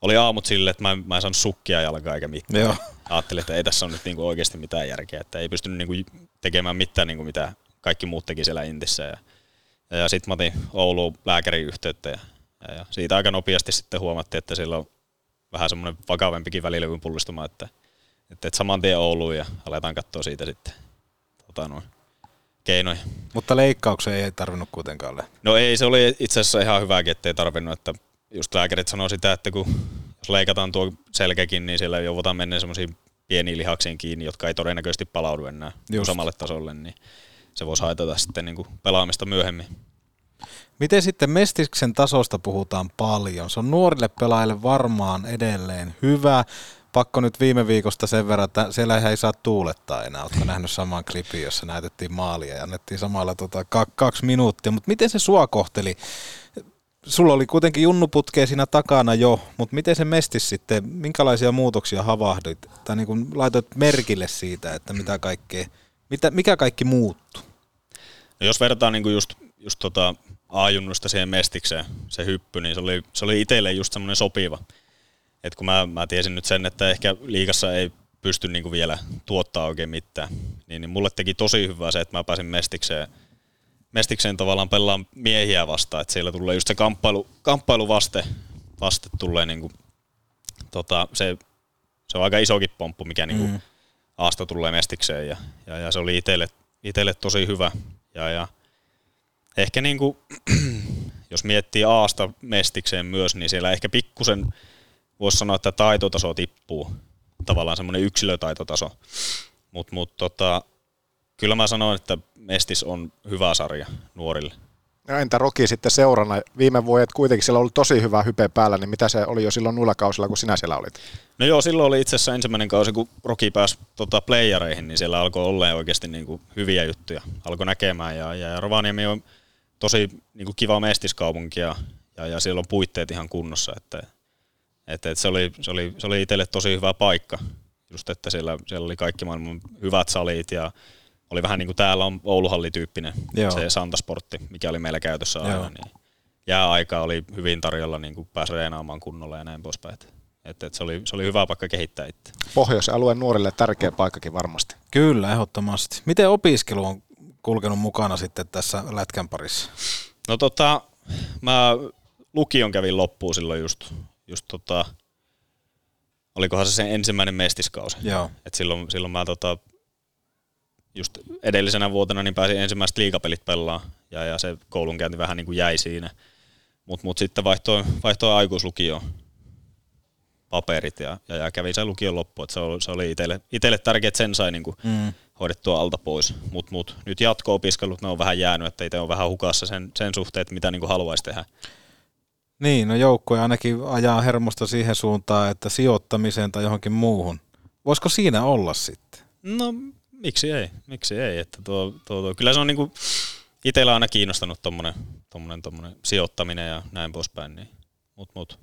oli aamut silleen, että mä en, mä en saanut sukkia jalkaa eikä mitään. Joo. Ajattelin, että ei tässä ole nyt niinku oikeasti mitään järkeä, että ei pystynyt niinku tekemään mitään, niinku mitä kaikki muut teki siellä Intissä. Ja, ja, ja sitten mä otin Ouluun lääkärin yhteyttä ja, ja, ja siitä aika nopeasti sitten huomattiin, että siellä on vähän semmoinen vakavempikin välilevyn pullistuma, että, että, että saman tien Ouluun ja aletaan katsoa siitä sitten tota, noin, keinoja. Mutta leikkaukseen ei tarvinnut kuitenkaan lähteä. No ei, se oli itse asiassa ihan hyväkin, ettei tarvinnut, että just lääkärit sanoo sitä, että kun jos leikataan tuo selkäkin, niin siellä joudutaan mennä semmoisiin pieniin lihaksiin kiinni, jotka ei todennäköisesti palaudu enää Just. samalle tasolle, niin se voisi haitata sitten niin kuin pelaamista myöhemmin. Miten sitten Mestiksen tasosta puhutaan paljon? Se on nuorille pelaajille varmaan edelleen hyvä. Pakko nyt viime viikosta sen verran, että siellä ei saa tuulettaa enää. Oletko nähnyt saman klipin, jossa näytettiin maalia ja annettiin samalla tota, ka- kaksi minuuttia. Mutta miten se sua kohteli? Sulla oli kuitenkin junnuputkea siinä takana jo, mutta miten se mestis sitten, minkälaisia muutoksia havahduit? Tai niin kuin laitoit merkille siitä, että mitä kaikkea, mitä, mikä kaikki muuttuu? No jos verrataan niin kuin just, just tota A-junnusta siihen mestikseen, se hyppy, niin se oli, se oli itselle just semmoinen sopiva. Et kun mä, mä tiesin nyt sen, että ehkä liikassa ei pysty niin kuin vielä tuottaa oikein mitään, niin, niin mulle teki tosi hyvää se, että mä pääsin mestikseen, mestikseen tavallaan pelaan miehiä vastaan, että siellä tulee just se kamppailu, kamppailu vaste, vaste tulee niin kuin, tota, se, se on aika isokin pomppu, mikä niin kuin Mm. Aasta tulee mestikseen ja, ja, ja se oli itselle, itselle tosi hyvä. Ja, ja ehkä niin kuin, jos miettii Aasta mestikseen myös, niin siellä ehkä pikkusen voisi sanoa, että taitotaso tippuu. Tavallaan semmoinen yksilötaitotaso. Mutta mut, tota, kyllä mä sanoin, että Mestis on hyvä sarja nuorille. No entä Roki sitten seurana? Viime vuodet kuitenkin siellä oli tosi hyvä hype päällä, niin mitä se oli jo silloin nuilla kausilla, kun sinä siellä olit? No joo, silloin oli itse asiassa ensimmäinen kausi, kun Roki pääsi tota, playereihin, niin siellä alkoi olla oikeasti niin kuin hyviä juttuja. Alkoi näkemään ja, ja Rovaniemi on tosi niin kuin kiva mestiskaupunki ja, ja, ja siellä on puitteet ihan kunnossa. Että, että, että se, oli, se, oli, se oli itselle tosi hyvä paikka. Just, että siellä, siellä oli kaikki maailman hyvät salit ja oli vähän niin kuin täällä on Ouluhalli-tyyppinen Joo. se Santasportti, mikä oli meillä käytössä Joo. aina. Niin, jääaika oli hyvin tarjolla niin kuin pääsi reenaamaan kunnolla ja näin poispäin. Et, et, et se, oli, se oli hyvä paikka kehittää itse. Pohjoisen alueen nuorille tärkeä paikkakin varmasti. Kyllä, ehdottomasti. Miten opiskelu on kulkenut mukana sitten tässä lätkän parissa? No tota, mä lukion kävin loppuun silloin just, just tota, olikohan se sen ensimmäinen mestiskausi. Joo. Et silloin, silloin mä tota, just edellisenä vuotena niin pääsin ensimmäiset liikapelit pelaa ja, ja se koulunkäynti vähän niin kuin jäi siinä. Mutta mut sitten vaihtoi, vaihtoi aikuislukioon paperit ja, ja, ja kävin sen lukion loppuun. Et se oli, se oli itselle, itselle tärkeää, että sen sai niin kuin Mm. hoidettua alta pois. Mutta mut, nyt jatko-opiskelut, ne on vähän jäänyt, että itse on vähän hukassa sen, sen suhteen, että mitä niin kuin haluaisi tehdä. Niin, no joukkue ainakin ajaa hermosta siihen suuntaan, että sijoittamiseen tai johonkin muuhun. Voisiko siinä olla sitten? No miksi ei, miksi ei. Että tuo, tuo, tuo. Kyllä se on niinku itsellä aina kiinnostanut tommonen, tommonen, tommonen sijoittaminen ja näin poispäin. Niin. Mut, mut.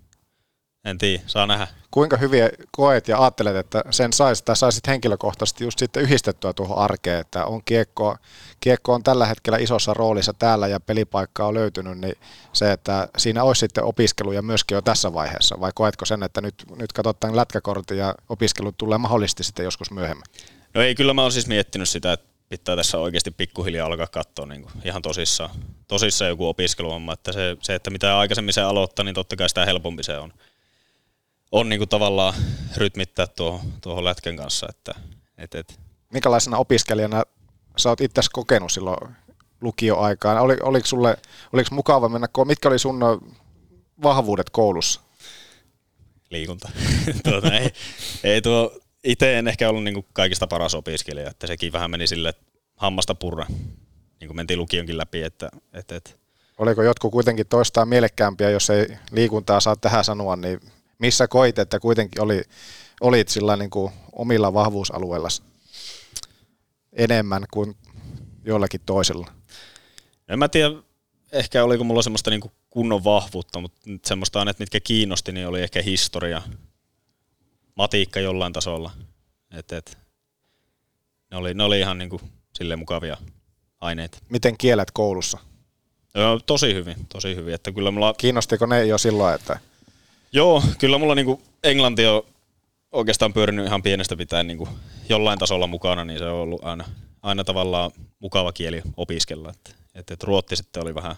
En tiedä, saa nähdä. Kuinka hyviä koet ja ajattelet, että sen saisi tai saisit henkilökohtaisesti just sitten yhdistettyä tuohon arkeen, että on kiekko, kiekko on tällä hetkellä isossa roolissa täällä ja pelipaikka on löytynyt, niin se, että siinä olisi sitten opiskeluja myöskin jo tässä vaiheessa, vai koetko sen, että nyt, nyt katsotaan lätkäkortin ja opiskelut tulee mahdollisesti sitten joskus myöhemmin? No ei, kyllä mä oon siis miettinyt sitä, että pitää tässä oikeasti pikkuhiljaa alkaa katsoa niin kuin ihan tosissaan, tosissaan joku opiskeluhomma, että se, se, että mitä aikaisemmin se aloittaa, niin totta kai sitä helpompi se on, on niin kuin tavallaan rytmittää tuohon, tuohon lätkän kanssa, että et, et. Minkälaisena opiskelijana sä oot itse kokenut silloin lukioaikaan? Oli, oliko, sulle, oliko mukava mennä, mitkä oli sun vahvuudet koulussa? liikunta. tuota, ei, ei tuo, itse en ehkä ollut niinku kaikista paras opiskelija, että sekin vähän meni sille että hammasta purra, niin kuin mentiin lukionkin läpi, että, että, että. Oliko jotkut kuitenkin toistaan mielekkäämpiä, jos ei liikuntaa saa tähän sanoa, niin missä koit, että kuitenkin oli, olit sillä niin kuin omilla vahvuusalueilla enemmän kuin jollakin toisella? En mä tiedä, ehkä oliko mulla semmoista niinku kunnon vahvuutta, mutta semmoista aineet, mitkä kiinnosti, niin oli ehkä historia, matiikka jollain tasolla. Et, et, ne, oli, ne oli ihan niinku silleen mukavia aineita. Miten kielet koulussa? Joo, tosi hyvin, tosi hyvin. Että kyllä mulla, Kiinnostiko ne jo silloin, että joo, kyllä mulla niinku englanti on oikeastaan pyörinyt ihan pienestä pitäen niinku jollain tasolla mukana, niin se on ollut aina, aina tavallaan mukava kieli opiskella. Että, et, et ruotti sitten oli vähän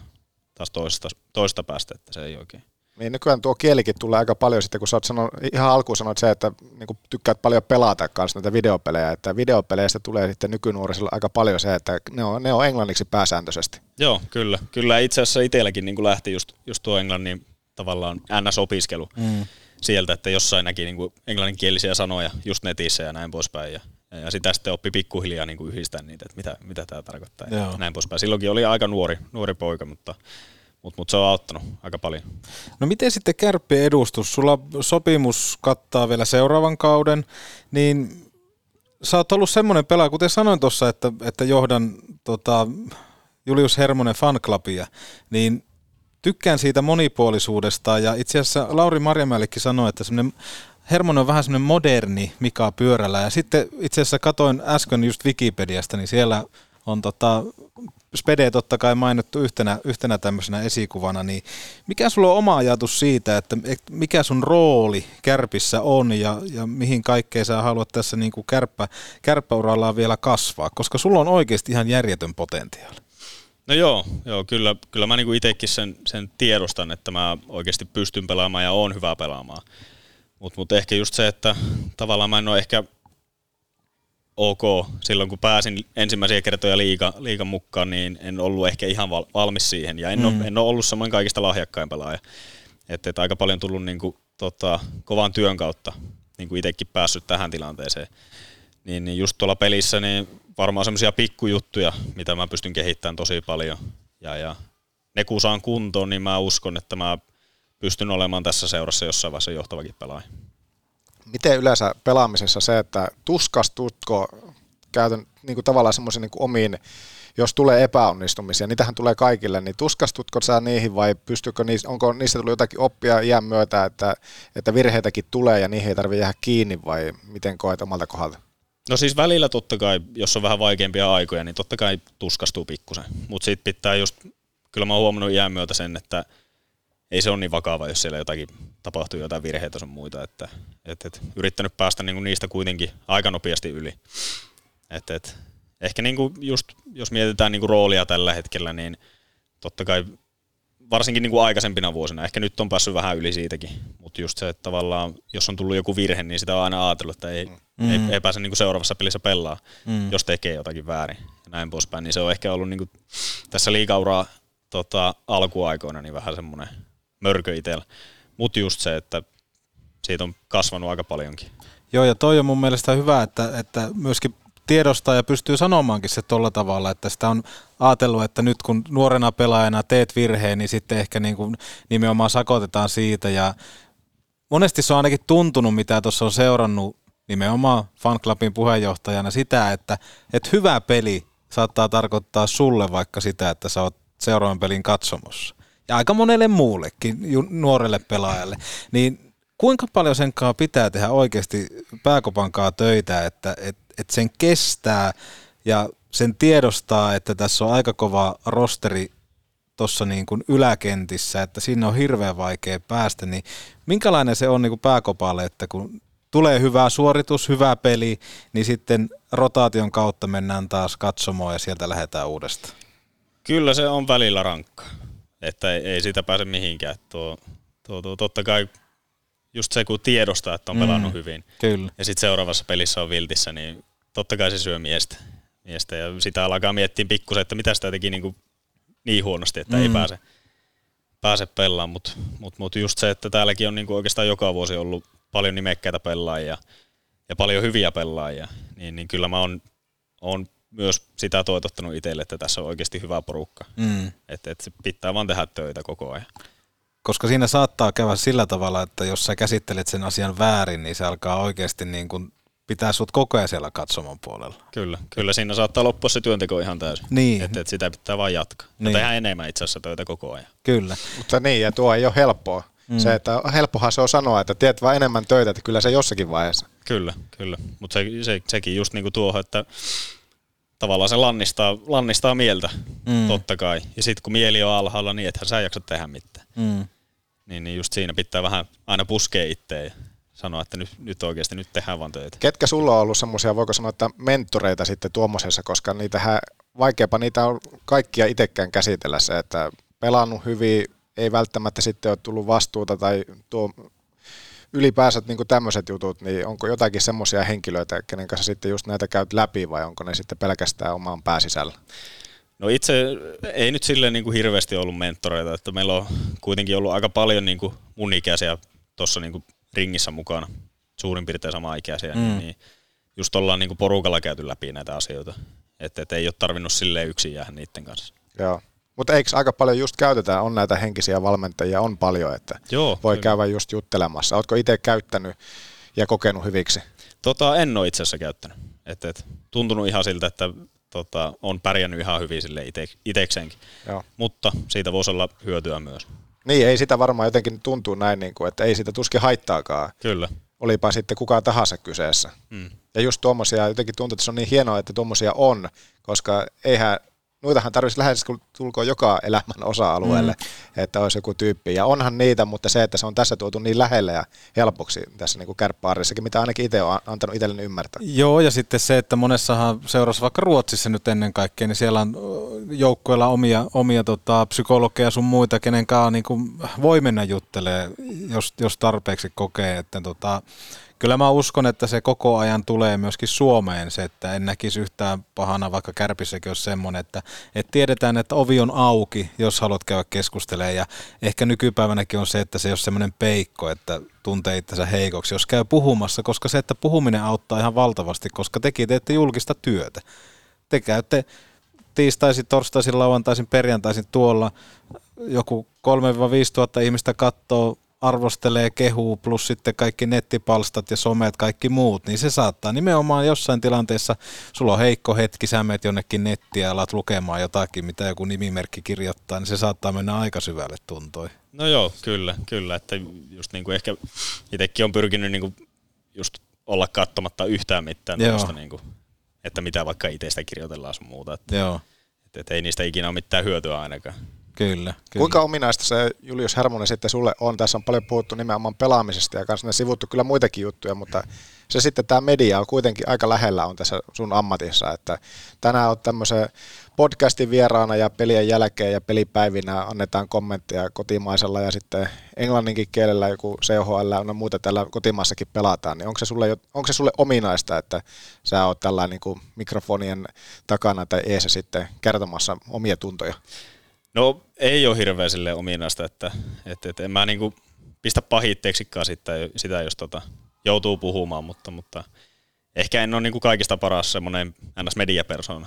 taas toisesta, toisesta päästä, että se ei oikein. Niin nykyään tuo kielikin tulee aika paljon sitten, kun sä oot sanonut, ihan alkuun sanoit se, että niin tykkäät paljon pelata kanssa näitä videopelejä, että videopeleistä tulee sitten nykynuorisilla aika paljon se, että ne on, ne on englanniksi pääsääntöisesti. Joo, kyllä. Kyllä itse asiassa itselläkin niin lähti just, just tuo englannin tavallaan NS-opiskelu Mm. sieltä, että jossain näki niin kuin englanninkielisiä sanoja just netissä ja näin poispäin. Ja, ja sitä sitten oppi pikkuhiljaa niin yhdistää niitä, että mitä, mitä tämä tarkoittaa ja Joo. näin poispäin. Silloinkin oli aika nuori, nuori poika, mutta, mutta, mutta se on auttanut aika paljon. No miten sitten kärppien edustus? Sulla sopimus kattaa vielä seuraavan kauden, niin sä oot ollut semmoinen pelaaja, kuten sanoin tuossa, että, että johdan tota, Julius Hermonen fanclubia, niin tykkään siitä monipuolisuudesta ja itse asiassa Lauri Marjamällekin sanoi, että semmoinen Hermonen on vähän semmoinen moderni Mika Pyörällä ja sitten itse asiassa katoin äsken just Wikipediasta, niin siellä on tota, Spede totta kai mainittu yhtenä, yhtenä tämmöisenä esikuvana, niin mikä sulla on oma ajatus siitä, että et mikä sun rooli kärpissä on ja, ja mihin kaikkeen sä haluat tässä niin kuin kärppä, kärppäurallaan vielä kasvaa, koska sulla on oikeasti ihan järjetön potentiaali. No joo, joo kyllä, kyllä mä niinku itsekin sen, sen tiedostan, että mä oikeasti pystyn pelaamaan ja oon hyvä pelaamaan. Mutta mut ehkä just se, että tavallaan mä en ole ehkä ok silloin, kun pääsin ensimmäisiä kertoja liiga, liigan mukaan, niin en ollut ehkä ihan val, valmis siihen. Ja en, mm. Ole, en ole ollut semmoinen kaikista lahjakkain pelaaja. Että et aika paljon tullut niinku, tota, kovan työn kautta niinku itsekin päässyt tähän tilanteeseen. Niin, niin just tuolla pelissä niin varmaan semmoisia pikkujuttuja, mitä mä pystyn kehittämään tosi paljon. Ja, ja ne kun saan kuntoon, niin mä uskon, että mä pystyn olemaan tässä seurassa jossain vaiheessa johtavakin pelaaja. Miten yleensä pelaamisessa se, että tuskastutko käytän niin kuin tavallaan semmoisen niin omiin, jos tulee epäonnistumisia, niitähän tulee kaikille, niin tuskastutko sä niihin vai pystykö niistä, onko niistä tullut jotakin oppia iän myötä, että, että virheitäkin tulee ja niihin ei tarvitse jäädä kiinni vai miten koet omalta kohdalta? No siis välillä totta kai, jos on vähän vaikeampia aikoja, niin totta kai tuskastuu pikkusen. Mutta sitten pitää just, kyllä mä oon huomannut iän myötä sen, että ei se ole niin vakava, jos siellä jotakin tapahtuu jotain virheitä sun muita, että et, et, yrittänyt päästä niinku niistä kuitenkin aika nopeasti yli. Et, et, ehkä niinku just, jos mietitään niinku roolia tällä hetkellä, niin totta kai varsinkin niinku aikaisempina vuosina, ehkä nyt on päässyt vähän yli siitäkin, mutta just se, että tavallaan jos on tullut joku virhe, niin sitä on aina ajatellut, että ei, Mm. ei, ei pääse niinku seuraavassa pelissä pelaa, Mm. jos tekee jotakin väärin ja näin poispäin, niin se on ehkä ollut niinku tässä liikauraa tota, alkuaikoina niin vähän semmoinen mörkö itsellä. Mutta just se, että siitä on kasvanut aika paljonkin. Joo, ja toi on mun mielestä hyvä, että, että myöskin tiedostaa ja pystyy sanomaankin se tolla tavalla, että sitä on ajatellut, että nyt kun nuorena pelaajana teet virheen, niin sitten ehkä niin kuin nimenomaan sakotetaan siitä ja monesti se on ainakin tuntunut, mitä tuossa on seurannut nimenomaan fanclubin puheenjohtajana sitä, että, että hyvä peli saattaa tarkoittaa sulle vaikka sitä, että sä oot seuraavan pelin katsomossa. Ja aika monelle muullekin nuorelle pelaajalle. Niin kuinka paljon sen kanssa pitää tehdä oikeasti pääkopankaa töitä, että et, et sen kestää ja sen tiedostaa, että tässä on aika kova rosteri tuossa niin kuin yläkentissä, että sinne on hirveän vaikea päästä, niin minkälainen se on niin kuin pääkopalle, että kun tulee hyvä suoritus, hyvä peli, niin sitten rotaation kautta mennään taas katsomoon ja sieltä lähdetään uudestaan. Kyllä se on välillä rankka, että ei, ei siitä pääse mihinkään. Tuo, tuo, tuo, totta kai just se, kun tiedostaa, että on pelannut Mm, hyvin, kyllä. ja sitten seuraavassa pelissä on viltissä, niin totta kai se syö miestä. miestä ja sitä alkaa miettiä pikkusen, että mitä sitä teki niin, kuin niin huonosti, että mm. ei Mm. pääse, pääse pelaamaan. Mutta mut, mut just se, että täälläkin on niin kuin oikeastaan joka vuosi ollut paljon nimekkäitä pelaajia ja paljon hyviä pelaajia, niin, niin kyllä mä oon, oon myös sitä toitottanut itselle, että tässä on oikeasti hyvä porukka. Mm. Että et se pitää vaan tehdä töitä koko ajan. Koska siinä saattaa käydä sillä tavalla, että jos sä käsittelet sen asian väärin, niin se alkaa oikeasti niin kuin pitää sut koko ajan siellä katsomon puolella. Kyllä, kyllä siinä saattaa loppua se työnteko ihan täysin. Niin. Että et sitä pitää vaan jatkaa. Ja Niin. tehdään enemmän itse asiassa töitä koko ajan. Kyllä. Mutta niin, ja tuo ei ole helppoa. Mm. Mm. Se, että helppohan se on sanoa, että teet vaan enemmän töitä, että kyllä se jossakin vaiheessa. Kyllä, kyllä. Mutta se, se, sekin just niinku tuohon, että tavallaan se lannistaa, lannistaa mieltä, Mm. totta kai. Ja sitten kun mieli on alhaalla, niin ethän sä jaksa tehdä mitään. Mm. Niin, niin just siinä pitää vähän aina puskea itteen ja sanoa, että nyt, nyt oikeasti nyt tehdään vaan töitä. Ketkä sulla on ollut semmoisia, voiko sanoa, että mentoreita sitten tuommoisessa, koska niitähän, vaikeapa niitä on kaikkia itsekään käsitellä se, että pelannut hyvin, ei välttämättä sitten ole tullut vastuuta tai tuo ylipäänsä niin tämmöiset jutut, niin onko jotakin semmoisia henkilöitä, kenen kanssa sitten just näitä käyt läpi vai onko ne sitten pelkästään omaan pääsisällä? No itse ei nyt silleen niin kuin hirveästi ollut mentoreita, että meillä on kuitenkin ollut aika paljon niin kuin mun ikäisiä tuossa niin ringissä mukana, suurin piirtein sama ikäisiä, Mm. mm. niin just ollaan niin kuin porukalla käyty läpi näitä asioita. Että et ei ole tarvinnut silleen yksin jäädä niiden kanssa. Joo. Mutta eikö aika paljon just käytetään, on näitä henkisiä valmentajia, on paljon, että Joo, voi kyllä. käydä just juttelemassa. Oletko itse käyttänyt ja kokenut hyviksi? Tota, en ole itse asiassa käyttänyt. Et, et, tuntunut ihan siltä, että tota, on pärjännyt ihan hyvin sille ite, itekseenkin. Joo. Mutta siitä voisi olla hyötyä myös. Niin, ei sitä varmaan jotenkin tuntuu näin, niin kuin, että ei sitä tuskin haittaakaan. Kyllä. Olipa sitten kuka tahansa kyseessä. Mm. Ja just tuommoisia, jotenkin tuntuu, että se on niin hienoa, että tuommoisia on, koska eihän, noitahan tarvitsisi lähes tulkoon joka elämän osa-alueelle, mm. että olisi joku tyyppi. Ja onhan niitä, mutta se, että se on tässä tuotu niin lähelle ja helpoksi tässä niin kärppäarissakin, mitä ainakin itse on antanut itselleni ymmärtää. Joo, ja sitten se, että monessahan seurassa, vaikka Ruotsissa nyt ennen kaikkea, niin siellä on ö, joukkueilla omia, omia tota, psykologeja sun muita, kenen kanssa niin kuin voi mennä juttelee, jos, jos tarpeeksi kokee. Että tota, kyllä mä uskon, että se koko ajan tulee myöskin Suomeen se, että en näkisi yhtään pahana, vaikka Kärpissäkin olisi semmoinen, että, että tiedetään, että ovi on auki, jos haluat käydä keskustelemaan. Ja ehkä nykypäivänäkin on se, että se ei ole semmoinen peikko, että tuntee itsensä heikoksi, jos käy puhumassa, koska se, että puhuminen auttaa ihan valtavasti, koska tekin teette julkista työtä. Te käytte tiistaisin, torstaisin, lauantaisin, perjantaisin tuolla, joku 3-5 tuhatta ihmistä katsoo, arvostelee, kehuu, plus sitten kaikki nettipalstat ja somet, kaikki muut, niin se saattaa nimenomaan jossain tilanteessa, sulla on heikko hetki, sä menet jonnekin nettiin ja alat lukemaan jotakin, mitä joku nimimerkki kirjoittaa, niin se saattaa mennä aika syvälle tuntoi. No joo, kyllä, kyllä. Että just niin kuin ehkä itsekin on pyrkinyt niin kuin just olla katsomatta yhtään mitään tuosta, niin kuin, että mitä vaikka itsestä kirjoitellaan sun muuta. Että, Joo. että, että ei niistä ikinä ole mitään hyötyä ainakaan. Kyllä, kyllä. Kuinka ominaista se Julius Hermonen sitten sulle on? Tässä on paljon puhuttu nimenomaan pelaamisesta ja kanssa sivuttu kyllä muitakin juttuja, mutta se sitten tämä media on kuitenkin aika lähellä on tässä sun ammatissa, että tänään on tämmöisen podcastin vieraana ja pelien jälkeen ja pelipäivinä annetaan kommentteja kotimaisella ja sitten englanninkin kielellä joku CHL on muuta tällä kotimaassakin pelataan, niin onko se sulle, onko se sulle ominaista, että sä oot tällä niin mikrofonien takana tai eessä sitten kertomassa omia tuntoja? No ei ole hirveän sille ominaista, että, että, että en mä niinku pistä pahitteeksikaan sitä, sitä jos tota, joutuu puhumaan, mutta, mutta ehkä en ole niinku kaikista paras semmoinen ns-mediapersona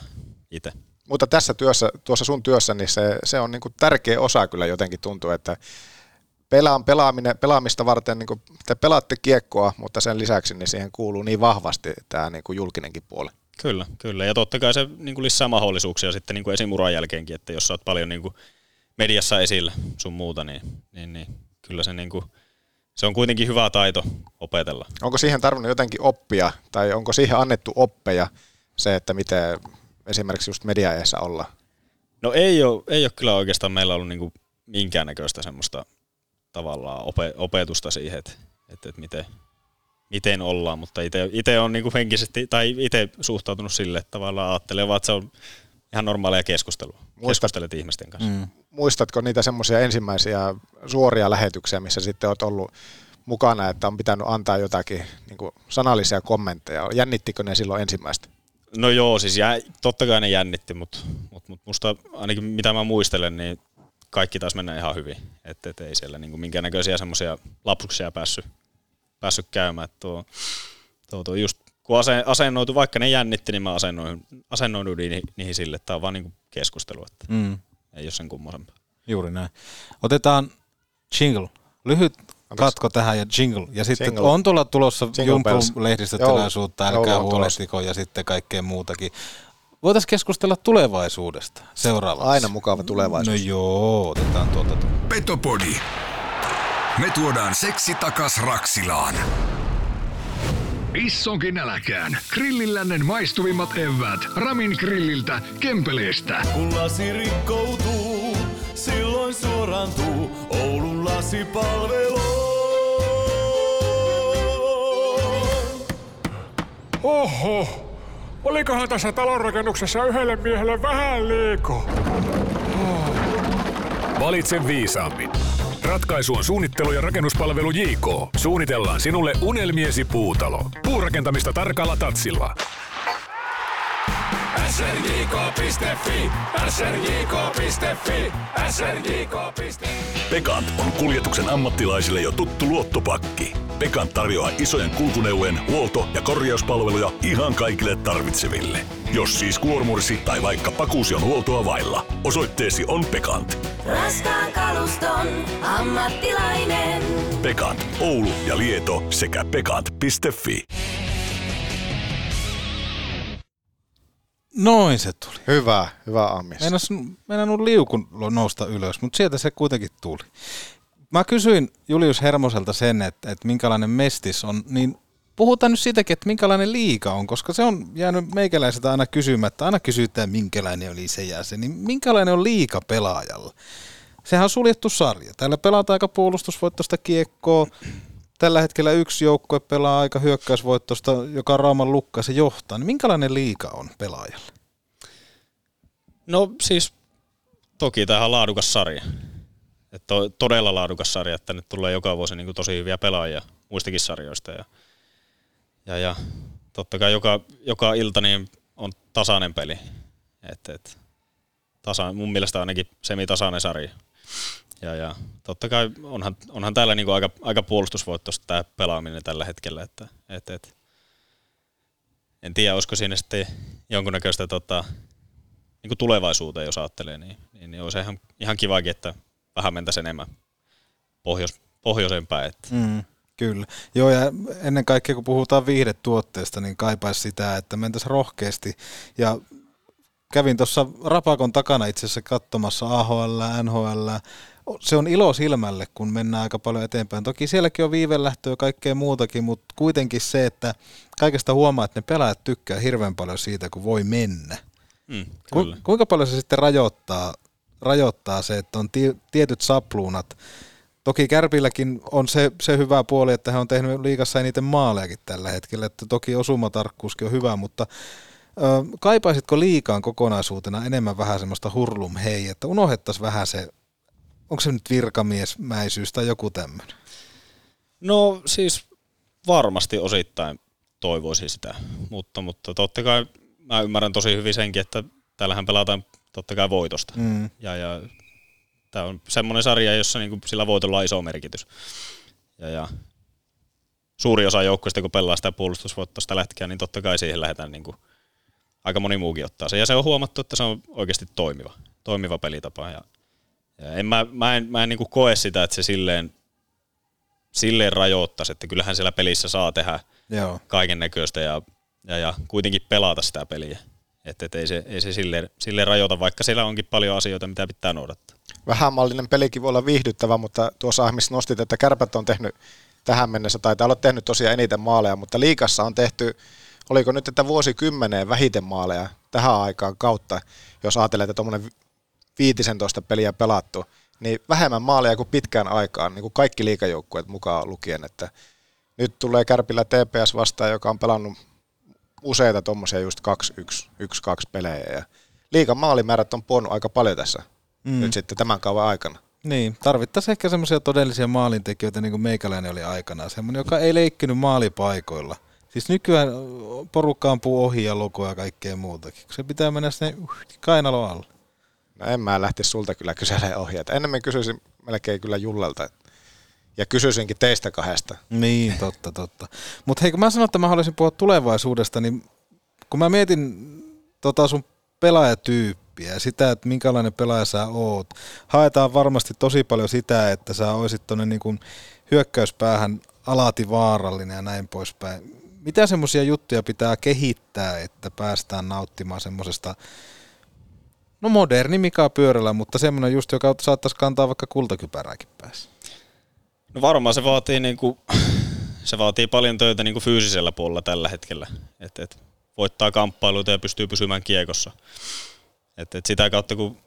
itse. Mutta tässä työssä, tuossa sun työssä, niin se, se on niin kuin tärkeä osa kyllä jotenkin tuntuu, että pelaan, pelaaminen, pelaamista varten, niin kuin, te pelaatte kiekkoa, mutta sen lisäksi niin siihen kuuluu niin vahvasti tämä niin julkinenkin puoli. Kyllä, kyllä. Ja totta kai se niin kuin lisää mahdollisuuksia sitten niin kuin esimuran jälkeenkin, että jos sä oot paljon niin kuin mediassa esillä sun muuta, niin, niin, niin kyllä se, niin kuin, se on kuitenkin hyvä taito opetella. Onko siihen tarvinnut jotenkin oppia, tai onko siihen annettu oppeja se, että miten esimerkiksi just mediaeessa olla? No ei ole, ei ole kyllä oikeastaan meillä ollut niin kuin minkäännäköistä semmoista tavallaan ope, opetusta siihen, että, että, että miten, miten ollaan, mutta itse on niin kuin henkisesti, tai itse suhtautunut sille, että tavallaan ajattelee vaan, että se on ihan normaalia keskustelua. Keskustelet ihmisten kanssa. Mm. Muistatko niitä semmoisia ensimmäisiä suoria lähetyksiä, missä sitten olet ollut mukana, että on pitänyt antaa jotakin niin kuin sanallisia kommentteja? Jännittikö ne silloin ensimmäistä? No joo, siis jä, totta kai ne jännitti, mutta mut, mut musta ainakin mitä mä muistelen, niin kaikki taas mennä ihan hyvin. Että et ei siellä niinku minkäännäköisiä semmoisia lapsuksia päässyt, päässyt käymään. Tuo, tuo, tuo just kun ase, asennoitu, vaikka ne jännitti, niin mä asennoin, asennoiduin niihin, niihin sille, että tämä on vaan niinku keskustelu, että Mm. ei ole sen kummosempaa. Juuri näin. Otetaan jingle. Lyhyt katko tähän ja jingle. Ja sitten Jingle. on tuolla tulossa Jingle bells. Jumpun lehdistötilaisuutta, Joulu- älkää on huolehtiko ja sitten kaikkea muutakin. Voitaisiin keskustella tulevaisuudesta seuraavaksi. Aina mukava tulevaisuus. No joo, otetaan tuolta. Petopodi. Me tuodaan seksi takas Raksilaan. Issonkin nälkään. Grillillännen maistuvimmat evät. Ramin grilliltä, Kempeleestä. Kun lasi rikkoutuu, silloin suorantuu Oulun lasipalvelu. Oho, olikohan tässä talonrakennuksessa yhdelle miehelle vähän liikaa? Valitse viisaammin. Ratkaisu on suunnittelu ja rakennuspalvelu JK. Suunnitellaan sinulle unelmiesi puutalo. Puurakentamista tarkalla tatsilla. srjk.fi, srjk.fi, srjk.fi. Pekant on kuljetuksen ammattilaisille jo tuttu luottopakki. Pekant tarjoaa isojen kulkuneuvojen huolto- ja korjauspalveluja ihan kaikille tarvitseville. Jos siis kuormursi tai vaikka pakuusi on huoltoa vailla, osoitteesi on Pekant. Raskaan kaluston ammattilainen. Pekant, Oulu ja Lieto sekä pekant.fi. Noin se tuli. Hyvä, hyvä Ammis. Meinas, meinas liukun nousta ylös, mutta sieltä se kuitenkin tuli. Mä kysyin Julius Hermoselta sen, että, että minkälainen mestis on, niin puhutaan nyt siitäkin, että minkälainen liika on, koska se on jäänyt meikäläiseltä aina kysymättä. Aina kysytään, minkälainen oli se ja se, niin minkälainen on liika pelaajalla? Sehän on suljettu sarja. Täällä pelataan aika puolustusvoittoista kiekkoa. Tällä hetkellä yksi joukkue pelaa aika hyökkäysvoittosta, joka on Rauman lukka se johtaa. Niin minkälainen liika on pelaajalle? No siis toki tämähän on laadukas sarja. Et to, todella laadukas sarja, että nyt tulee joka vuosi niin kuin tosi hyviä pelaajia muistakin sarjoista. Ja, ja, ja totta kai joka, joka ilta niin on tasainen peli. Et, et, tasa, mun mielestä ainakin semitasainen sarja. Ja, ja totta kai onhan, onhan täällä niin kuin aika, aika puolustusvoittoista tämä pelaaminen tällä hetkellä. Että, et, et, en tiedä, olisiko siinä sitten jonkunnäköistä tota, niin kuin tulevaisuuteen, jos ajattelee, niin, niin, niin olisi ihan, ihan kivakin, että vähän mentäisiin enemmän pohjois, pohjoiseen päin. Että. Mm, kyllä. Joo, ja ennen kaikkea kun puhutaan viihdetuotteesta, niin kaipaisi sitä, että mentäisiin rohkeasti. Ja kävin tuossa Rapakon takana itse asiassa katsomassa AHL, NHL. Se on ilo silmälle, kun mennään aika paljon eteenpäin. Toki sielläkin on viivelähtöä ja kaikkea muutakin, mutta kuitenkin se, että kaikesta huomaa, että ne pelaajat tykkää hirveän paljon siitä, kun voi mennä. Mm, Ku, kuinka paljon se sitten rajoittaa, rajoittaa se, että on ti- tietyt sapluunat. Toki Kärpilläkin on se, se hyvä puoli, että he on tehnyt liikassa eniten maalejakin tällä hetkellä, että toki osumatarkkuuskin on hyvä, mutta ö, kaipaisitko liikaan kokonaisuutena enemmän vähän semmoista hurlum hei, että unohdettaisiin vähän se, onko se nyt virkamiesmäisyys tai joku tämmöinen? No siis varmasti osittain toivoisin sitä, mutta, mutta totta kai mä ymmärrän tosi hyvin senkin, että täällähän pelataan totta kai voitosta. Mm. Ja, ja tämä on semmoinen sarja, jossa niinku sillä voitolla on iso merkitys. Ja, ja suuri osa joukkueista, kun pelaa sitä puolustusvoittosta lätkää, niin totta kai siihen lähdetään niinku, aika moni muukin ottaa se. Ja se on huomattu, että se on oikeasti toimiva, toimiva pelitapa. Ja en, mä, mä en, mä en niinku koe sitä, että se silleen, silleen rajoittaisi, että kyllähän siellä pelissä saa tehdä Joo. kaiken näköistä ja, ja, ja kuitenkin pelata sitä peliä. Että et ei se, ei se silleen, silleen rajoita, vaikka siellä onkin paljon asioita, mitä pitää noudattaa. Vähämallinen pelikin voi olla viihdyttävä, mutta tuossa missä nostit, että kärpät on tehnyt tähän mennessä, tai olla tehnyt tosiaan eniten maaleja, mutta liikassa on tehty, oliko nyt, että vuosikymmeneen vähiten maaleja tähän aikaan kautta, jos ajattelee, että tuommoinen 15 peliä pelattu, niin vähemmän maaleja kuin pitkään aikaan, niin kuin kaikki liikajoukkueet mukaan lukien, että nyt tulee Kärpillä TPS vastaan, joka on pelannut useita tuommoisia just 2-1, 1-2 pelejä, ja liikan maalimäärät on puonut aika paljon tässä Mm. nyt sitten tämän kauan aikana. Niin, tarvittaisiin ehkä semmoisia todellisia maalintekijöitä, niin kuin meikäläinen oli aikanaan. Semmoinen, joka ei leikkinyt maalipaikoilla. Siis nykyään porukka ampuu ohi ja lokoa ja kaikkea muutakin. Se pitää mennä sinne uh, kainalo alle. No en mä lähtisi sulta kyllä kyselemään ohjeita. Ennemmin kysyisin melkein kyllä Jullelta. Ja kysyisinkin teistä kahdesta. Niin, totta, totta. Mutta hei, kun mä sanon, että mä haluaisin puhua tulevaisuudesta, niin kun mä mietin tota sun pelaajatyyppiä ja sitä, että minkälainen pelaaja sä oot, haetaan varmasti tosi paljon sitä, että sä oisit tuonne niin hyökkäyspäähän alati vaarallinen ja näin poispäin. Mitä semmoisia juttuja pitää kehittää, että päästään nauttimaan semmoisesta, no moderni mikä pyörällä, mutta semmoinen just, joka saattaisi kantaa vaikka kultakypärääkin päässä. No varmaan se vaatii, niinku, se vaatii paljon töitä niinku fyysisellä puolella tällä hetkellä. Et, et voittaa kamppailuita ja pystyy pysymään kiekossa. Et, et sitä kautta kun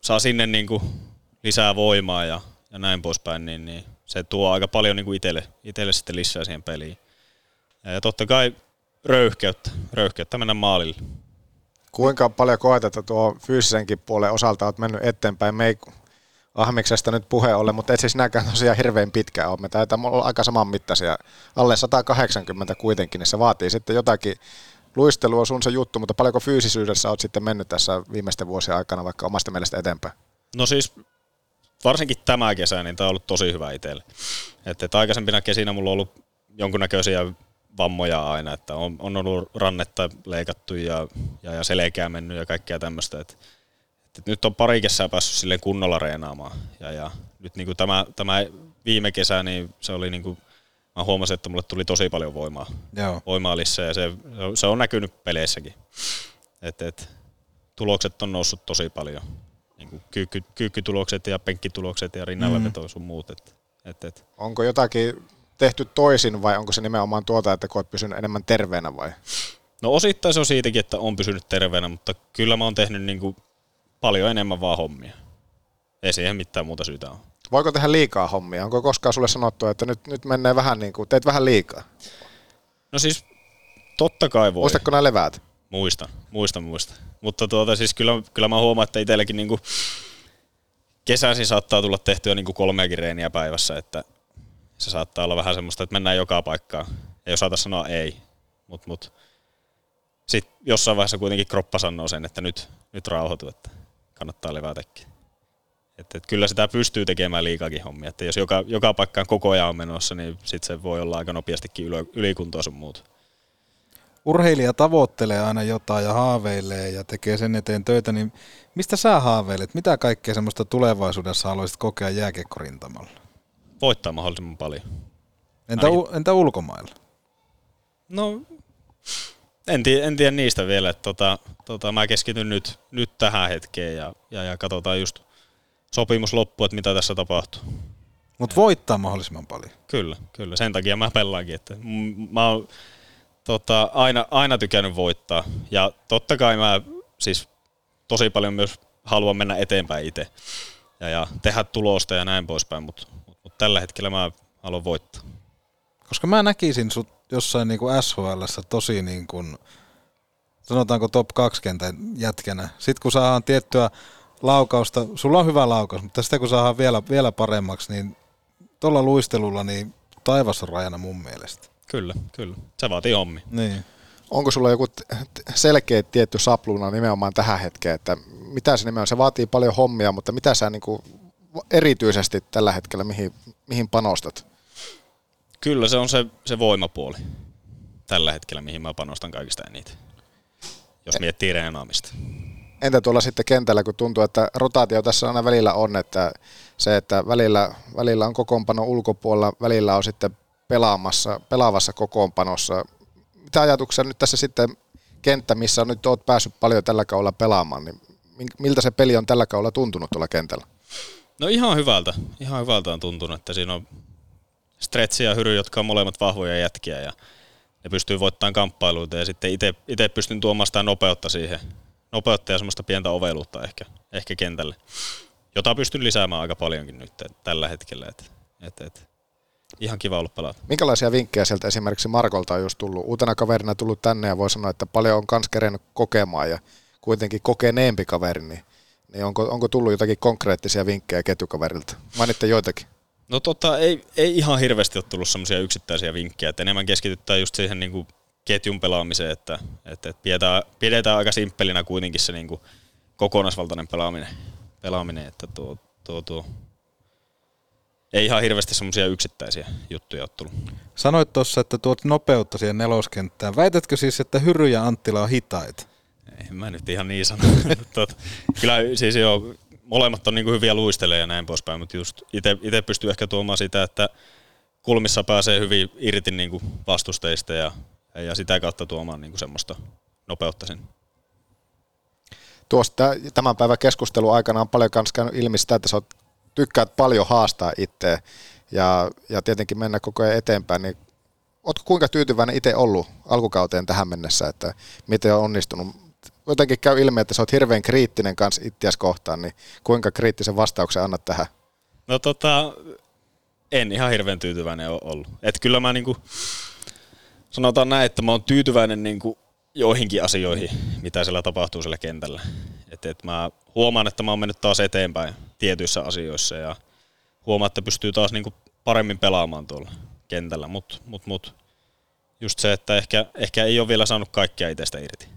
saa sinne niinku lisää voimaa ja, ja näin poispäin, niin, niin se tuo aika paljon niinku itselle, itselle sitten lisää siihen peliin. Ja totta kai röyhkeyttä, röyhkeyttä mennä maalille. Kuinka paljon koet, että tuo fyysisenkin puolen osalta olet mennyt eteenpäin? Me ei Ahmiksesta nyt puhe ole, mutta et siis sinäkään tosiaan hirveän pitkään ole. Me taitaa olla aika saman mittaisia. Alle 180 kuitenkin, niin se vaatii sitten jotakin luistelua sun se juttu, mutta paljonko fyysisyydessä olet sitten mennyt tässä viimeisten vuosien aikana vaikka omasta mielestä eteenpäin? No siis varsinkin tämä kesä, niin tämä on ollut tosi hyvä itselle. Että, että aikaisempina kesinä mulla on ollut jonkunnäköisiä vammoja aina, että on, on ollut rannetta leikattu ja, ja, ja selkeä mennyt ja kaikkea tämmöistä. Että, että nyt on pari kesää päässyt silleen kunnolla reenaamaan. Ja, ja nyt niin kuin tämä, tämä viime kesä, niin se oli niin kuin, mä huomasin, että mulle tuli tosi paljon voimaa, Joo. voimaa lisää ja se, se on näkynyt peleissäkin. Et, et, tulokset on noussut tosi paljon. Niin kuin kyykky, kyykkytulokset ja penkkitulokset ja rinnallaveto Mm. sun muut. Et, et, et. Onko jotakin tehty toisin vai onko se nimenomaan tuota, että koet pysynyt enemmän terveenä vai? No osittain se on siitäkin, että on pysynyt terveenä, mutta kyllä mä oon tehnyt niin kuin paljon enemmän vaan hommia. Ei siihen mitään muuta syytä ole. Voiko tehdä liikaa hommia? Onko koskaan sulle sanottu, että nyt, nyt menee vähän niin kuin, teet vähän liikaa? No siis totta kai voi. Muistatko nämä leväät? Muistan, muistan, muistan. Mutta tuota, siis kyllä, kyllä mä huomaan, että itselläkin niinku kesäisin saattaa tulla tehtyä niinku kolmeakin reeniä päivässä, että se saattaa olla vähän semmoista, että mennään joka paikkaan. Ei osata sanoa ei, mutta mut. sitten jossain vaiheessa kuitenkin kroppa sanoo sen, että nyt, nyt rauhoitu, että kannattaa levätäkin. Että, että kyllä sitä pystyy tekemään liikakin hommia. Että jos joka, joka paikkaan koko ajan on menossa, niin sitten se voi olla aika nopeastikin ylö, ylikuntoa sun muuta. urheilija tavoittelee aina jotain ja haaveilee ja tekee sen eteen töitä, niin mistä sä haaveilet? Mitä kaikkea semmoista tulevaisuudessa haluaisit kokea jääkiekkorintamalla? Voittaa mahdollisimman paljon. Entä, u- entä ulkomailla? No, en, tie, en tiedä niistä vielä. Että tota, tota, mä keskityn nyt, nyt tähän hetkeen ja, ja, ja katsotaan just sopimus loppu, että mitä tässä tapahtuu. Mutta voittaa mahdollisimman paljon. Kyllä, kyllä. Sen takia mä pelaankin. Että m- mä oon tota, aina, aina tykännyt voittaa. Ja totta kai mä siis tosi paljon myös haluan mennä eteenpäin itse ja, ja tehdä tulosta ja näin poispäin, mutta mut, mut tällä hetkellä mä haluan voittaa. Koska mä näkisin sut jossain niin kuin SHLssä tosi niin kuin, sanotaanko top 2 kentän jätkänä. Sitten kun saadaan tiettyä laukausta, sulla on hyvä laukaus, mutta sitten kun saadaan vielä, vielä paremmaksi, niin tuolla luistelulla niin taivas on rajana mun mielestä. Kyllä, kyllä. Se vaatii hommi. Niin. Onko sulla joku selkeä tietty sapluuna nimenomaan tähän hetkeen, että mitä se nimenomaan, se vaatii paljon hommia, mutta mitä sä niinku erityisesti tällä hetkellä, mihin, mihin panostat? Kyllä se on se, se voimapuoli tällä hetkellä, mihin mä panostan kaikista eniten, jos miettii reenaamista. Entä tuolla sitten kentällä, kun tuntuu, että rotaatio tässä aina välillä on, että se, että välillä, välillä on kokoonpano ulkopuolella, välillä on sitten pelaamassa, pelaavassa kokoonpanossa. Mitä ajatuksia nyt tässä sitten kenttä, missä nyt olet päässyt paljon tällä kaudella pelaamaan, niin miltä se peli on tällä kaudella tuntunut tuolla kentällä? No ihan hyvältä. Ihan hyvältä on tuntunut, että siinä on Stretsi ja Hyry, jotka on molemmat vahvoja jätkiä ja ne pystyy voittamaan kamppailuita ja sitten itse pystyn tuomaan sitä nopeutta siihen, nopeutta ja semmoista pientä oveluutta ehkä, ehkä kentälle, jota pystyn lisäämään aika paljonkin nyt tällä hetkellä. Et, et, et. Ihan kiva olla pelata. Minkälaisia vinkkejä sieltä esimerkiksi Markolta on just tullut? Uutena kaverina tullut tänne ja voi sanoa, että paljon on kans kerennyt kokemaan ja kuitenkin kokeneempi kaveri, niin, niin onko, onko tullut jotakin konkreettisia vinkkejä ketjukaverilta? Mainitte joitakin. No tota, ei, ei ihan hirveästi ole tullut semmoisia yksittäisiä vinkkejä, että enemmän keskitytään just siihen niin kuin ketjun pelaamiseen, että, että, että pidetään, pidetään aika simppelinä kuitenkin se niin kuin kokonaisvaltainen pelaaminen, pelaaminen että tuo, tuo, tuo, ei ihan hirveästi semmoisia yksittäisiä juttuja ole tullut. Sanoit tuossa, että tuot nopeutta siihen neloskenttään. Väitätkö siis, että Hyry ja Anttila on hitaita? Ei mä nyt ihan niin sano. Tot, kyllä siis joo, molemmat on niin hyviä luisteleja ja näin poispäin, mutta just itse pystyy ehkä tuomaan sitä, että kulmissa pääsee hyvin irti niin kuin vastusteista ja, ja sitä kautta tuomaan niin kuin semmoista nopeutta sinne. Tuosta tämän päivän keskustelu aikana on paljon kanssa käynyt ilmi sitä, että sä tykkäät paljon haastaa itseä ja, ja tietenkin mennä koko ajan eteenpäin, niin Oletko kuinka tyytyväinen itse ollut alkukauteen tähän mennessä, että miten on onnistunut? Jotenkin käy ilmi, että sä oot hirveän kriittinen kanssa itseäsi kohtaan, niin kuinka kriittisen vastauksen annat tähän? No tota, en ihan hirveän tyytyväinen ole ollut. Et kyllä mä niinku, sanotaan näin, että mä oon tyytyväinen niinku joihinkin asioihin, mitä siellä tapahtuu siellä kentällä. Et, et mä huomaan, että mä oon mennyt taas eteenpäin tietyissä asioissa ja huomaan, että pystyy taas niinku paremmin pelaamaan tuolla kentällä, mutta mut, mut, just se, että ehkä, ehkä ei ole vielä saanut kaikkea itsestä irti.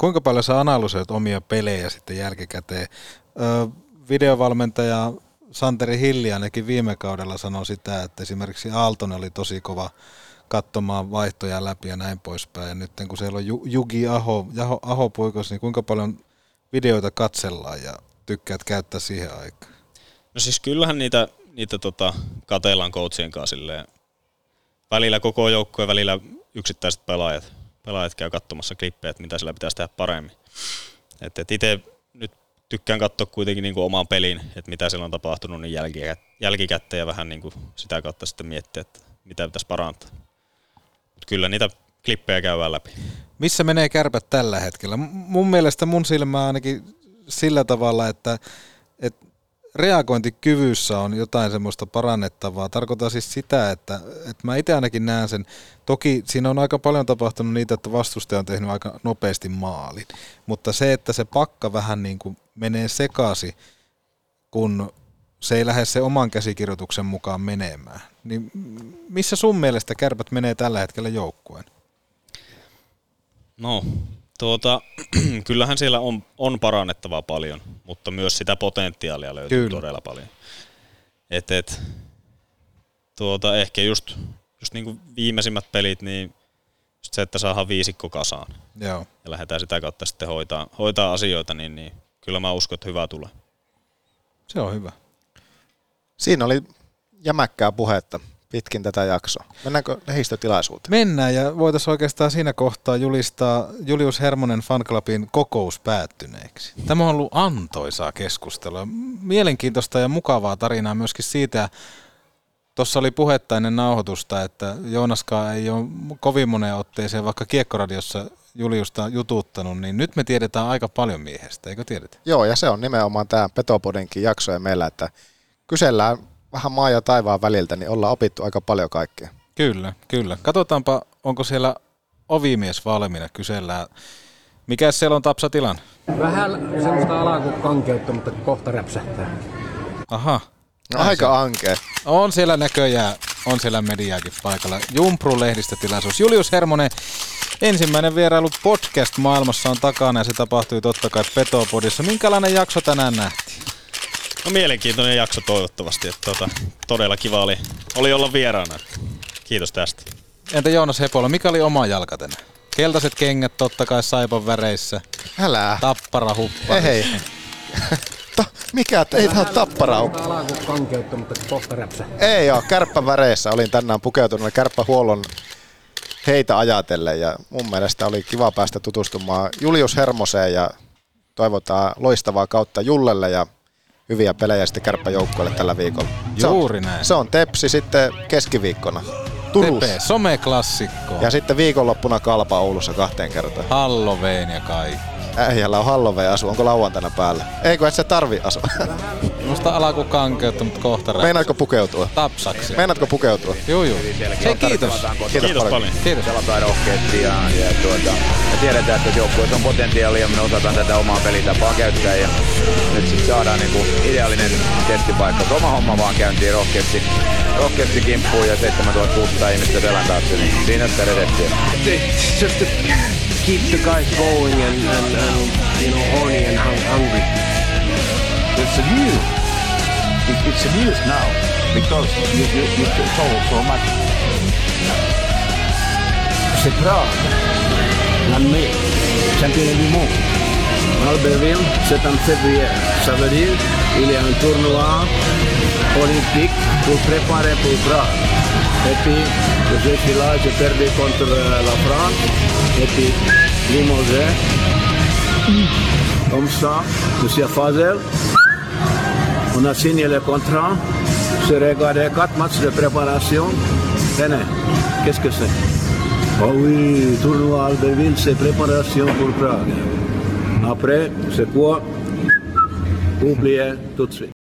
Kuinka paljon sä analysoit omia pelejä sitten jälkikäteen? Öö, videovalmentaja Santeri Hilli ainakin viime kaudella sanoi sitä, että esimerkiksi Aaltonen oli tosi kova katsomaan vaihtoja läpi ja näin poispäin. Ja nyt kun siellä on Jugi Aho, Aho, Aho puikos, niin kuinka paljon videoita katsellaan ja tykkäät käyttää siihen aikaan? No siis kyllähän niitä niitä tota, katellaan coachien kanssa silleen. Välillä koko joukko ja välillä yksittäiset pelaajat, pelaajat käy katsomassa klippejä, että mitä sillä pitäisi tehdä paremmin. Et, et itse nyt tykkään katsoa kuitenkin niin kuin omaan peliin, että mitä siellä on tapahtunut niin jälkikäteen ja vähän niin kuin sitä kautta sitten miettiä, että mitä pitäisi parantaa. Mut kyllä niitä klippejä käydään läpi. Missä menee kärpät tällä hetkellä? Mun mielestä mun silmä ainakin sillä tavalla, että, että reagointikyvyssä on jotain semmoista parannettavaa. Tarkoitan siis sitä, että, että mä itse ainakin näen sen. Toki siinä on aika paljon tapahtunut niitä, että vastustaja on tehnyt aika nopeasti maalin. Mutta se, että se pakka vähän niin kuin menee sekasi, kun se ei lähde se oman käsikirjoituksen mukaan menemään. Niin missä sun mielestä kärpät menee tällä hetkellä joukkueen? No, Tuota, kyllähän siellä on, on parannettavaa paljon, mutta myös sitä potentiaalia löytyy Kyllä. todella paljon. Et, et, tuota, ehkä just, just niin kuin viimeisimmät pelit, niin just se, että saadaan viisikko kasaan Joo. ja lähdetään sitä kautta sitten hoitaa, hoitaa asioita, niin, niin kyllä mä uskon, että hyvä tulee. Se on hyvä. Siinä oli jämäkkää puhetta pitkin tätä jaksoa. Mennäänkö lehdistötilaisuuteen? Mennään ja voitaisiin oikeastaan siinä kohtaa julistaa Julius Hermonen fanclubin kokous päättyneeksi. Tämä on ollut antoisaa keskustelua. Mielenkiintoista ja mukavaa tarinaa myöskin siitä, Tuossa oli puhetta ennen nauhoitusta, että Joonaskaan ei ole kovin moneen otteeseen vaikka Kiekkoradiossa Juliusta jututtanut, niin nyt me tiedetään aika paljon miehestä, eikö tiedetä? Joo, ja se on nimenomaan tämä Petopodinkin jakso ja meillä, että kysellään vähän maa ja taivaan väliltä, niin ollaan opittu aika paljon kaikkea. Kyllä, kyllä. Katsotaanpa, onko siellä ovimies valmiina, kysellään. Mikä siellä on Tapsa tilan? Vähän semmoista alakukankeutta, mutta kohta räpsähtää. Aha. No, aika ankea. On siellä näköjään, on siellä mediaakin paikalla. Jumpru lehdistötilaisuus. Julius Hermonen, ensimmäinen vierailu podcast-maailmassa on takana ja se tapahtui totta kai Petopodissa. Minkälainen jakso tänään nähtiin? No mielenkiintoinen jakso toivottavasti. Että tota, todella kiva oli, oli olla vieraana. Kiitos tästä. Entä Joonas Hepola, mikä oli oma jalka tänään? Keltaiset kengät totta kai saipan väreissä. Älä. Tappara huppa. Ei. Ta, mikä? Ei tää ole tappara. Alakukankeutta, mutta kohta räpsähtää. Ei oo, kärppäväreissä olin tänään pukeutunut kärppähuollon heitä ajatellen ja mun mielestä oli kiva päästä tutustumaan Julius Hermoseen ja toivotaan loistavaa kautta Jullelle ja hyviä pelejä sitten kärppäjoukkoille tällä viikolla. Se on- Juuri näin. Se on Tepsi sitten keskiviikkona Turussa. Tepe, someklassikko. Ja sitten viikonloppuna Kalpa Oulussa kahteen kertaan. Halloween ja kaikki. Äijällä on Halloween asu, onko lauantaina päällä? Eikö et se tarvi asua? Musta alaku kankeutta, mutta kohta räpsää. Meinaatko pukeutua? Tapsaksi. Meinaatko pukeutua? Joo, joo. Hei, kiitos. Kiitos, paljon. Kiitos. Pelataan rohkeasti ja, ja tuota, me tiedetään, että joukkueessa on potentiaalia, me osataan tätä omaa pelitapaa käyttää ja nyt sitten saadaan niinku ideaalinen testipaikka. Oma homma vaan käyntiin rohkeasti, rohkeasti kimppuun ja 7600 ihmistä selän taakse, niin siinä sitä redettiä. Keep the guys going and, and, and you know, horny and hung- hungry. It's a news. It, it's a news now because you, you, you told so much. C'est Prague, l'année, championnat du monde. Albertville, c'est en février. Ça veut dire qu'il y a un tournoi olympique pour préparer pour Prague. Et puis, je suis là, j'ai perdu contre euh, la France. Et puis, limogé. Comme ça, Monsieur Fazel, on a signé le contrat. J'ai regardé quatre matchs de préparation. Tenez, qu'est-ce que c'est? Oh oui, tournoi Albertville, c'est préparation pour Prague. Après, c'est quoi? Oubliez tout de suite.